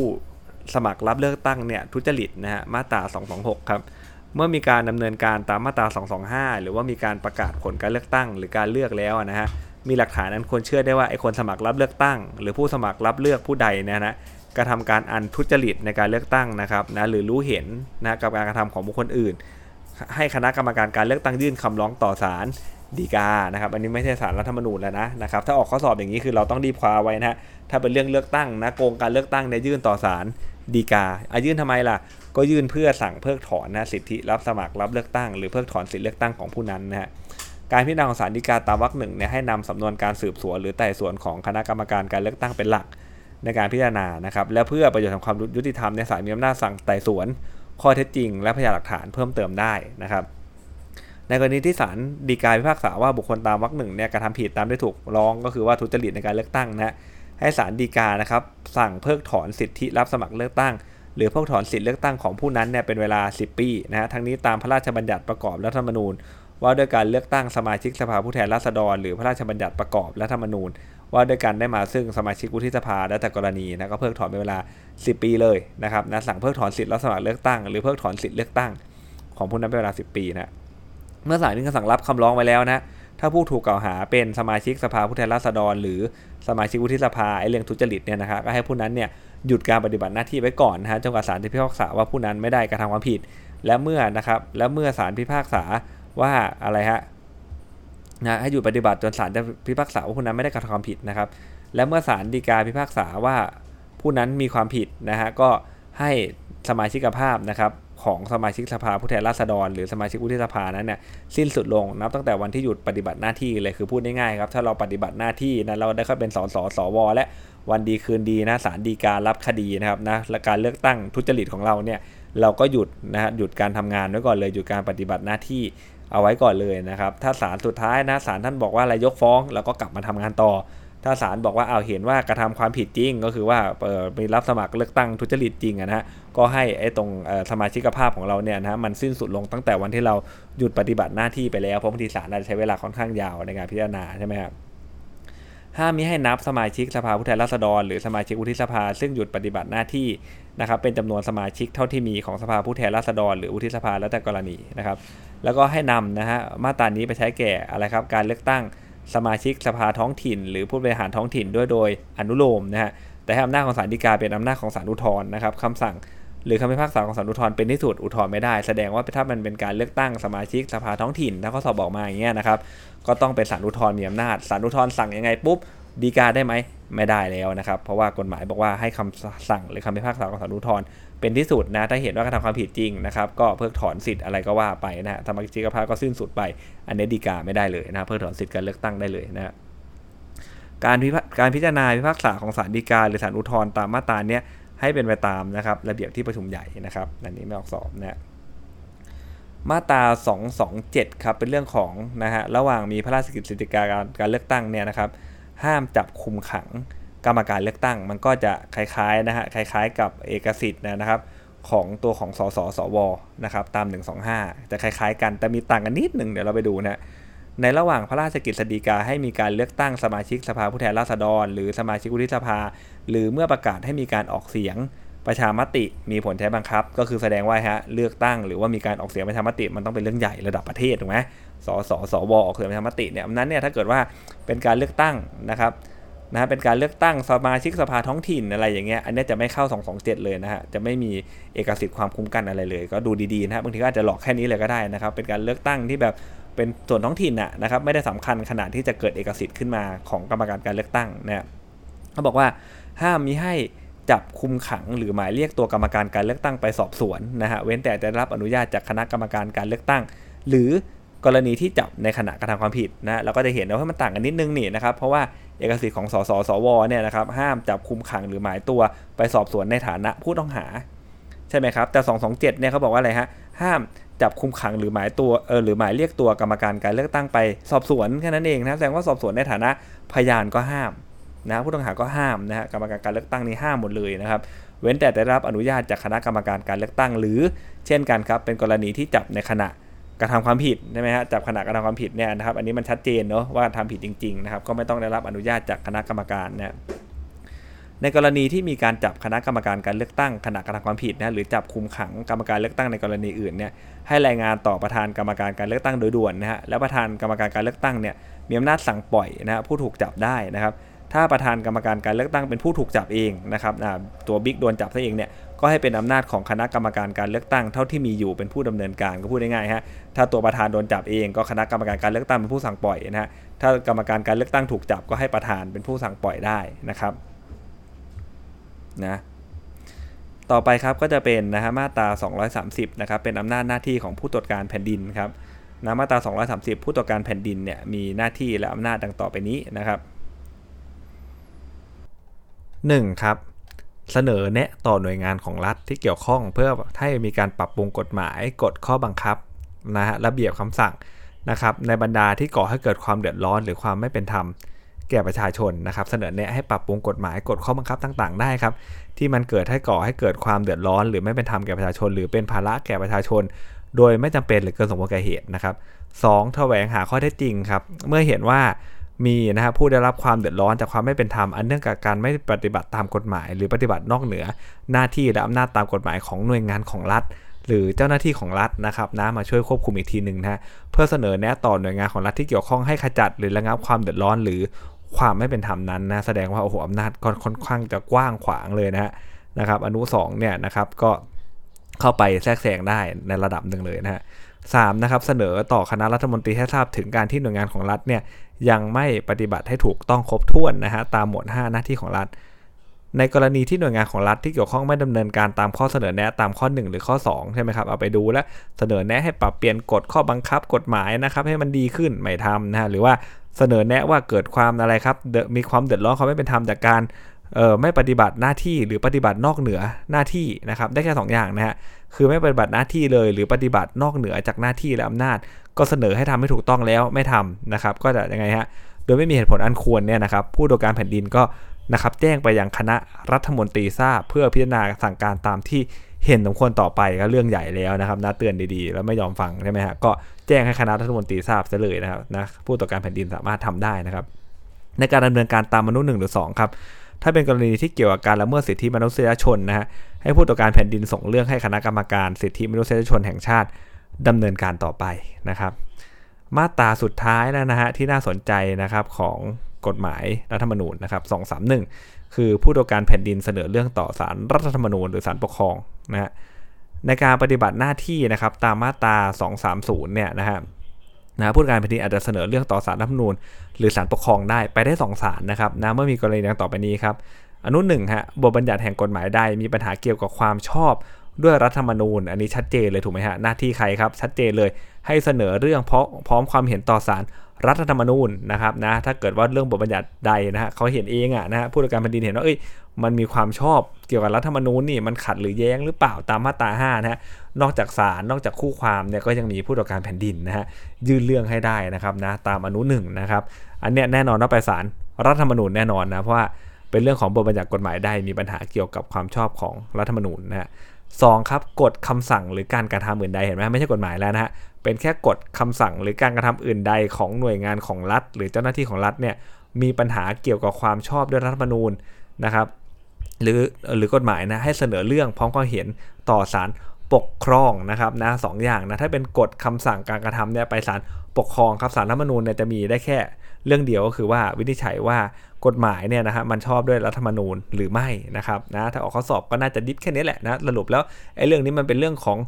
สมัครรับเลือกตั้งเนี่ยทุจริตนะฮะมาตรา 226 ครับเมื่อมีการดำเนินการตามมาตรา 225 หรือว่ามีการประกาศผลการเลือกตั้ง หรือการเลือกแล้วนะฮะมีหลักฐานอันควรเชื่อได้ว่าไอ้คนสมัครรับเลือกตั้ง หรือผู้สมัครรับเลือกผู้ใดเนี่ยนะ กระทำการอันทุจริตในการเลือกตั้งนะครับนะหรือรู้เห็นนะกับการกระทำของบุคคลอื่น ให้คณะกรรมการการเลือกตั้งยื่นคำร้องต่อศาลดีกานะครับอันนี้ไม่ใช่สารรัฐธรรมนูญแล้วนะนะครับถ้าออกข้อสอบอย่างนี้คือเราต้องรีบคว้าไว้นะถ้าเป็นเรื่องเลือกตั้งนะโกงการเลือกตั้งเนี่ยยื่นต่อศาลดีกาอายื่นทำไมล่ะ ก็ยื่นเพื่อสั่งเพิกถอนนะสิทธิรับสมัครรับเลือกตั้ง หรือเพิกถอนสิทธิเลือกตั้งของผู้นั้นนะฮะการพิจารณาของศาลฎีกาตามวรรคหนึ่งเนี่ยให้นำสำนวนการสืบสวนหรือไต่สวนของคณะกรรมการการเลือกตั้งเป็นหลัก ในการพิจารณานะครับและเพื่อประโยชน์ของความยุติธรรมในศาลมีอำนาจสั่งไต่สวน ข้อเท็จจริง และพยานหลักฐานเพิ่มเติมได้นะครับในกรณีที่ศาลฎีกาพิพากษาว่าบุคคลตามวรรคหนึ่งเนี่ยกระทำผิดตามที่ถูกร้องก็คือว่าทุจริตในการเลือกตั้งนะให้ศาลฎีกานะครับสั่งเพิกถอนสิทธิรับสมัครเลือกตั้ง หรือเพิกถอนสิทธิเลือกตั้งของผู้นั้นเนี่ยเป็นเวลา 10 ปีนะฮะทั้งนี้ตามพระราชบัญญัติประกอบรัฐธรรมนูญ ว่าด้วยการเลือกตั้งสมาชิกสภาผู้แทนราษฎร หรือพระราชบัญญัติประกอบรัฐธรรมนูญ ว่าด้วยการได้มาซึ่งสมาชิกวุฒิสภาและแต่กรณีนะก็เพิกถอนเป็นเวลา 10 ปีเลยนะครับนะสั่งเพิกถอนสิทธิรับสมัครเลือกตั้งหรือเพิกถอนสิทธิ์เลือกตั้งของผู้นั้นเป็นเวลา 10 ปีนะเมื่อศาลมีคำสั่งรับคำร้องไว้แล้วนะถ้าผู้ถูกกล่าวหาเป็นสมาชิกสภาผู้แทนราษฎร หรือสมาชิกวุฒิสภาไอ้เรื่องทุจริตเนี่ยนะครับก็ให้ผู้นั้นเนี่ยหยุดการปฏิบัติหน้าที่ไว้ก่อนนะฮะจนกว่าศาลจะพิพากษาว่าผู้นั้นไม่ได้กระทำความผิด และเมื่อนะครับและเมื่อศาลพิพากษาว่าอะไรฮะ นะให้หยุดปฏิบัติจนศาลจะพิพากษาว่าผู้นั้นไม่ได้กระทำความผิดนะครับ และเมื่อศาลฎีกาพิพากษาว่าผู้นั้นมีความผิดนะฮะก็ให้สมาชิกภาพนะครับของสมาชิกสภาผู้แทนราษฎร หรือสมาชิกวุฒิสภานั้นเนี่ยสิ้นสุดลงนับตั้งแต่วันที่หยุดปฏิบัติหน้าที่เลยคือพูดง่ายๆครับถ้าเราปฏิบัติหน้าที่นะเราได้เข้าเป็นสสสวและวันดีคืนดีนะศาลฎีการับคดีนะครับนะและการเลือกตั้งทุจริตของเราเนี่ยเราก็หยุดนะฮะหยุดการทำงานไว้ก่อนเลยหยุดการปฏิบัติหน้าที่ เอาไว้ก่อนเลยนะครับ ถ้าศาลสุดท้ายนะศาลท่านบอกว่าอะไรยกฟ้องเราก็กลับมาทำงานต่อ ถ้าศาลบอกว่าเอาเห็นว่ากระทำความผิดจริง ก็คือว่าเออมีรับสมัครเลือกตั้งทุจริตจริงนะฮะก็ให้ไอ้ตรงสมาชิกภาพของเราเนี่ยนะฮะมันสิ้นสุดลงตั้งแต่วันที่เราหยุดปฏิบัติหน้าที่ไปแล้วเพราะบางทีศาลอาจจะใช้เวลาค่อนข้างยาวในการพิจารณาใช่ไหมครับห้ามมิให้นับสมาชิกสภาผู้แทนราษฎรหรือสมาชิกวุฒิสภา ซึ่งหยุดปฏิบัติหน้าที่นะครับเป็นจำนวนสมาชิกเท่าที่มีของสภาผู้แทนราษฎรหรือวุฒิสภาแล้วแต่กรณีนะครับ แล้วก็ให้นำนะฮะมาตรานี้ไปใช้แก่อะไรครับการเลือกตั้งสมาชิกสภาท้องถิ่น หรือผู้บริหารท้องถิ่นด้วยโดยอนุโลมนะฮะแต่ให้อำนาจของศาลฎีกาเป็นอำนาจของศาลอุทธรณ์นะครับคำสั่งหรือคำพิพากษาของศาลอุทธรณ์เป็นที่สุดอุทธรณ์ไม่ได้ แสดงว่าถ้ามันเป็นการเลือกตั้งสมาชิกสภาท้องถิ่นถ้าข้อสอบบอกมาอย่างเงี้ยนะครับก็ต้องเป็นศาลอุทธรณ์มีอำนาจศาลอุทธรณ์สั่งยังไงปุ๊บดีกาได้ไหมไม่ได้แล้วนะครับ เพราะว่ากฎหมายบอกว่าให้คำสั่งหรือคำพิพากษาของศาลอุทธรณ์ เป็นที่สุดนะ ถ้าเห็นว่ากระทำความผิดจริงนะครับ ก็เพิกถอนสิทธิ์อะไรก็ว่าไปนะฮะสมาชิกภาพก็สิ้นสุดไป อันนี้ดีกาไม่ได้เลยนะเพิกถอนสิทธิ์การเลือกตั้งได้เลยนะการพิการพิจารณาพิพากษาของศาลฎีกาหรือศาลอุทธรณ์ตามมาตราเนี้ยให้เป็นไปตามนะครับระเบียบที่ประชุมใหญ่นะครับอันนี้ไม่ออกสอบนะมาตรา 227 ครับเป็นเรื่องของนะฮะระหว่างมีพระราชกิจสิทธิกาการการเลือกตั้งเนี่ยนะครับห้ามจับคุมขัง กรรมการเลือกตั้ง มันก็จะคล้ายๆนะฮะคล้ายๆ กับเอกสิทธิ์นะครับของตัวของสสสวนะครับตาม 125 จะคล้ายๆ กันแต่มีต่างกันนิดหนึ่งเดี๋ยวเราไปดูนะในระหว่างพระราชกิจสีกาให้มีการเลือกตั้งสมาชิกสภาผู้แทนราษฎร หรือสมาชิกวุฒิสภา หรือเมื่อประกาศให้มีการออกเสียงประชามติมีผลใช้บังคับ ก็คือแสดงว่าฮะเลือกตั้งหรือว่ามีการออกเสียงประชามติมันต้องเป็นเรื่องใหญ่ระดับประเทศถูกไหมสสสวออกเสียงประชามติเนี่ยนั้นเนี่ยถ้าเกิดว่าเป็นการเลือกตั้งนะครับ นะฮะเป็นการเลือกตั้งสมาชิกสภาท้องถิ่นอะไรอย่างเงี้ยอันนี้จะไม่เข้า 227 เลยนะฮะจะไม่มีเอกสิทธิ์ความคุ้มกันอะไรเลย ก็ดูดีๆนะฮะบางทีก็อาจจะหลอกแค่นี้เลยก็ได้นะครับ เป็นการเลือกตั้งที่แบบเป็นส่วนท้องถิ่นนะนะครับไม่ได้สำคัญขนาดที่จะเกิดเอกสิทธิ์ขึ้นมาของกรรมการการเลือกตั้งนะเขาบอกว่าห้ามมีให้จับคุมขังหรือหมายเรียกตัวกรรมการการเลือกตั้งไปสอบสวนนะฮะเว้นแต่จะรับอนุญาตจากคณะกรรมการการเลือกตั้ง หรือกรณีที่จับในขณะกระทำความผิดนะเราก็จะเห็นว่ามันต่างกันนิดนึงนี่นะครับเพราะว่า เอกสิทธิ์ของสสสวเนี่ยนะครับห้ามจับคุมขังหรือหมายตัวไปสอบสวนในฐานะผู้ต้องหา ใช่ไหมครับ แต่ 227เนี่ยเขาบอกว่าอะไรฮะห้ามจับคุมขังหรือหมายตัวเออหรือหมายเรียกตัวกรรมการการเลือกตั้งไปสอบสวนแค่นั้นเองนะแสดงว่าสอบสวนในฐานะพยานก็ห้ามนะผู้ต้องหาก็ห้ามนะฮะกรรมการการเลือกตั้งนี่ห้ามหมดเลยนะครับเว้นแต่ได้รับอนุญาตจากคณะกรรมการการเลือกตั้ง หรือเช่นกันครับเป็นกรณีที่จับในขณะ กระทำความผิดใช่ไหมฮะจับขณะกระทำความผิดเนี่ยนะครับ อันนี้มันชัดเจนเนาะว่าทำผิดจริงๆนะครับก็ไม่ต้องได้รับอนุญาตจากคณะกรรมการนะในกรณีที่มีการจับคณะกรรมการการเลือกตั้งขณะกระทำความผิดนะหรือจับคุมขังกรรมการเลือกตั้งในกรณีอื่นเนี่ยให้รายงานต่อประธานกรรมการการเลือกตั้งโดยด่วนนะฮะแล้วประธานกรรมการการเลือกตั้งเนี่ยมีอำนาจสั่งปล่อยนะผู้ถูกจับได้นะครับ ถ้าประธานกรรมการการเลือกตั้งเป็นผู้ถูกจับเองนะครับตัวบิ๊กโดนจับซะเองเนี่ย ก็ให้เป็นอำนาจของคณะกรรมการการเลือกตั้งเท่าที่มีอยู่เป็นผู้ดำเนินการก็พูดง่ายๆฮะถ้าตัวประธานโดนจับเองก็คณะกรรมการการเลือกตั้งเป็นผู้สั่งปล่อยนะฮะถ้ากรรมการการเลือกตั้งถูกจับก็ให้ประธานเป็นผู้สั่งปล่อยได้นะครับนะต่อไปครับก็จะเป็นนะฮะมาตรา 230 นะครับเป็นอำนาจหน้าที่ของผู้ตรวจการแผ่นดินครับนะมาตรา 230 ผู้ตรวจการแผ่นดินเนี่ยมีหน้าที่และอำนาจดังต่อไปนี้นะครับ 1. ครับ เสนอแนะต่อหน่วยงานของรัฐที่เกี่ยวข้องเพื่อให้มีการปรับปรุงกฎหมายกฎข้อบังคับนะฮะระเบียบคำสั่งนะครับในบรรดาที่ก่อให้เกิดความเดือดร้อนหรือความไม่เป็นธรรมแก่ประชาชนนะครับเสนอแนะให้ปรับปรุงกฎหมายกฎข้อบังคับต่าง ๆ ได้ครับ ที่มันเกิดให้ก่อให้เกิดความเดือดร้อน หรือไม่เป็นธรรมแก่ประชาชน หรือเป็นภาระแก่ประชาชน โดยไม่จำเป็นหรือเกินสมควรแก่เหตุนะครับสองแสวงหาข้อเท็จจริงครับเมื่อเห็นว่า มีนะครับผู้ได้รับความเดือดร้อนจากความไม่เป็นธรรมอันเนื่องจากการไม่ปฏิบัติตามกฎหมาย หรือปฏิบัตินอกเหนือ หน้าที่และอำนาจตามกฎหมายของหน่วยงานของรัฐ หรือเจ้าหน้าที่ของรัฐนะครับนะมาช่วยควบคุมอีกทีหนึ่งนะเพื่อเสนอแนะต่อหน่วยงานของรัฐที่เกี่ยวข้องให้ขจัดหรือระงับความเดือดร้อน หรือความไม่เป็นธรรมนั้นนะแสดงว่าโอ้โหอำนาจค่อนข้างจะกว้างขวางเลยนะฮะนะครับอนุ2เนี่ยนะครับก็เข้าไปแทรกแซงได้ในระดับหนึ่งเลยนะฮะ สามนะครับเสนอต่อคณะรัฐมนตรีให้ทราบถึงการที่หน่วยงานของรัฐเนี่ยยังไม่ปฏิบัติให้ถูกต้องครบถ้วนนะฮะตามหมวด 5 หน้าที่ของรัฐ ในกรณีที่หน่วยงานของรัฐที่เกี่ยวข้องไม่ดำเนินการตามข้อเสนอแนะตามข้อ 1 หรือข้อ2ใช่ไหมครับเอาไปดูแล้วเสนอแนะให้ปรับเปลี่ยนกฎข้อบังคับกฎหมายนะครับให้มันดีขึ้นไม่ทำนะฮะหรือว่าเสนอแนะว่าเกิดความอะไรครับมีความเดือดร้อนเขาไม่เป็นธรรมจากการ เออไม่ปฏิบัติหน้าที่หรือปฏิบัตินอกเหนือหน้าที่นะครับ ได้แค่2ออย่างนะฮะคือไม่ปฏิบัติหน้าที่เลย หรือปฏิบัตินอกเหนือจากหน้าที่และอำนาจ ก็เสนอให้ทำให้ถูกต้องแล้วไม่ทำนะครับ ก็จะยังไงฮะโดยไม่มีเหตุผลอันควรเนี่ยนะครับ ผู้ตรวจการแผ่นดินก็นะครับแจ้งไปยังคณะรัฐมนตรีทราบ เพื่อพิจารณาสั่งการตามที่เห็นสมควรต่อไปก็เรื่องใหญ่แล้วนะครับนะเตือนดีๆ แล้วไม่ยอมฟังใช่ไหมฮะก็แจ้งให้คณะรัฐมนตรีทราบซะเลยนะครับนะผู้ตรวจการแผ่นดินสามารถทำได้นะครับ ในการดำเนินการตามมนุษย์หนึ่งหรือ2ครับ ถ้าเป็นกรณีที่เกี่ยวกับการละเมิดสิทธิมนุษยชนนะฮะให้ผู้ตรวจการแผ่นดินส่งเรื่องให้คณะกรรมการสิทธิมนุษยชนแห่งชาติดำเนินการต่อไปนะครับ มาตราสุดท้ายแล้วนะฮะที่น่าสนใจนะครับของกฎหมายรัฐธรรมนูญนะครับ231 คือผู้ตรวจการแผ่นดินเสนอเรื่องต่อศาลรรัฐธรรมนูญหรือศาลปกครองนะฮะในการปฏิบัติหน้าที่นะครับตามมาตรา 230 เนี่ยนะฮะ นะผู้การแผ่นดินอาจจะเสนอเรื่องต่อศาลรัฐธรรมนูญหรือศาลปกครองได้ไปได้2ศาลนะครับนะเมื่อมีกรณีดังต่อไปนี้ครับอนุหนึ่งฮะบทบัญญัติแห่งกฎหมายใดมีปัญหาเกี่ยวกับความชอบ ด้วยรัฐธรรมนูญ อันนี้ชัดเจนเลยถูกไหมฮะหน้าที่ใครครับชัดเจนเลยให้เสนอเรื่องเพราะพร้อมความเห็นต่อศาลรัฐธรรมนูญนะครับนะถ้าเกิดว่าเรื่องบทบัญญัติใดนะฮะเขาเห็นเองอะนะฮะผู้ตรวจการแผ่นดินเห็นว่าเอ้ยมันมีความชอบเกี่ยวกับรัฐธรรมนูญนี่มันขัดหรือแย้งหรือเปล่าตามมาตรา5นะฮะนอกจากศาลนอกจากคู่ความเนี่ยก็ยังมีผู้ตรวจการแผ่นดินนะฮะยื่นเรื่องให้ได้นะครับนะตามอนุหนึ่งนะครับอันเนี้ยแน่นอนว่าไปศาลรัฐธรรมนูญแน่นอนนะเพราะว่าเป็นเรื่องของบทบัญญัติกฎหมายได้มีปัญหาเกี่ยวกับความชอบของรัฐธรรมนูญนะฮะ สองครับกฎคำสั่งหรือการการทำอื่นใดเห็นไหมไม่ใช่กฎหมายแล้วนะฮะเป็นแค่กฎคำสั่งหรือการกระทำอื่นใดของหน่วยงานของรัฐ หรือเจ้าหน้าที่ของรัฐเนี่ยมีปัญหาเกี่ยวกับความชอบด้วยรัฐธรรมนูญนะครับหรือหรือกฎหมายนะให้เสนอเรื่องพร้อมความเห็นต่อศาลปกครองนะครับนะสองอย่างนะถ้าเป็นกฎคำสั่งการกระทำเนี่ยไปศาลปกครองครับศาลรัฐธรรมนูญเนี่ยจะมีได้แค่ เรื่องเดียวก็คือว่าวินิจฉัยว่ากฎหมายเนี่ยนะฮะมันชอบด้วยรัฐธรรมนูญหรือไม่นะครับนะถ้าออกข้อสอบก็น่าจะดิฟแค่นี้แหละนะสรุปแล้วไอ้เรื่องนี้มันเป็นเรื่องของ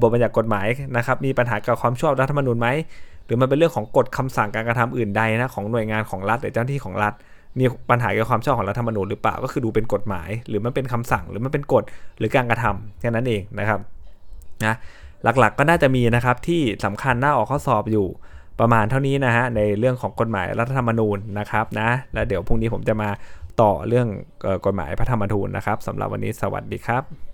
บทบัญญัติกฎหมายนะครับมีปัญหากับความชอบรัฐธรรมนูญไหมหรือมันเป็นเรื่องของกฎคำสั่งการกระทำอื่นใดนะของหน่วยงานของรัฐหรือเจ้าหน้าที่ของรัฐ มีปัญหาเกี่ยวกับความชอบของรัฐธรรมนูญหรือเปล่าก็คือดูเป็นกฎหมาย หรือมันเป็นคำสั่งหรือมันเป็นกฎหรือการกระทำแค่นั้นเองนะครับนะหลักๆก็น่าจะมีนะครับที่สำคัญน่าออกข้อสอบอยู่ ประมาณเท่านี้นะฮะในเรื่องของกฎหมายรัฐธรรมนูญนะครับนะแล้วเดี๋ยวพรุ่งนี้ผมจะมาต่อเรื่องกฎหมายพระธรรมนูญนะครับสำหรับวันนี้สวัสดีครับ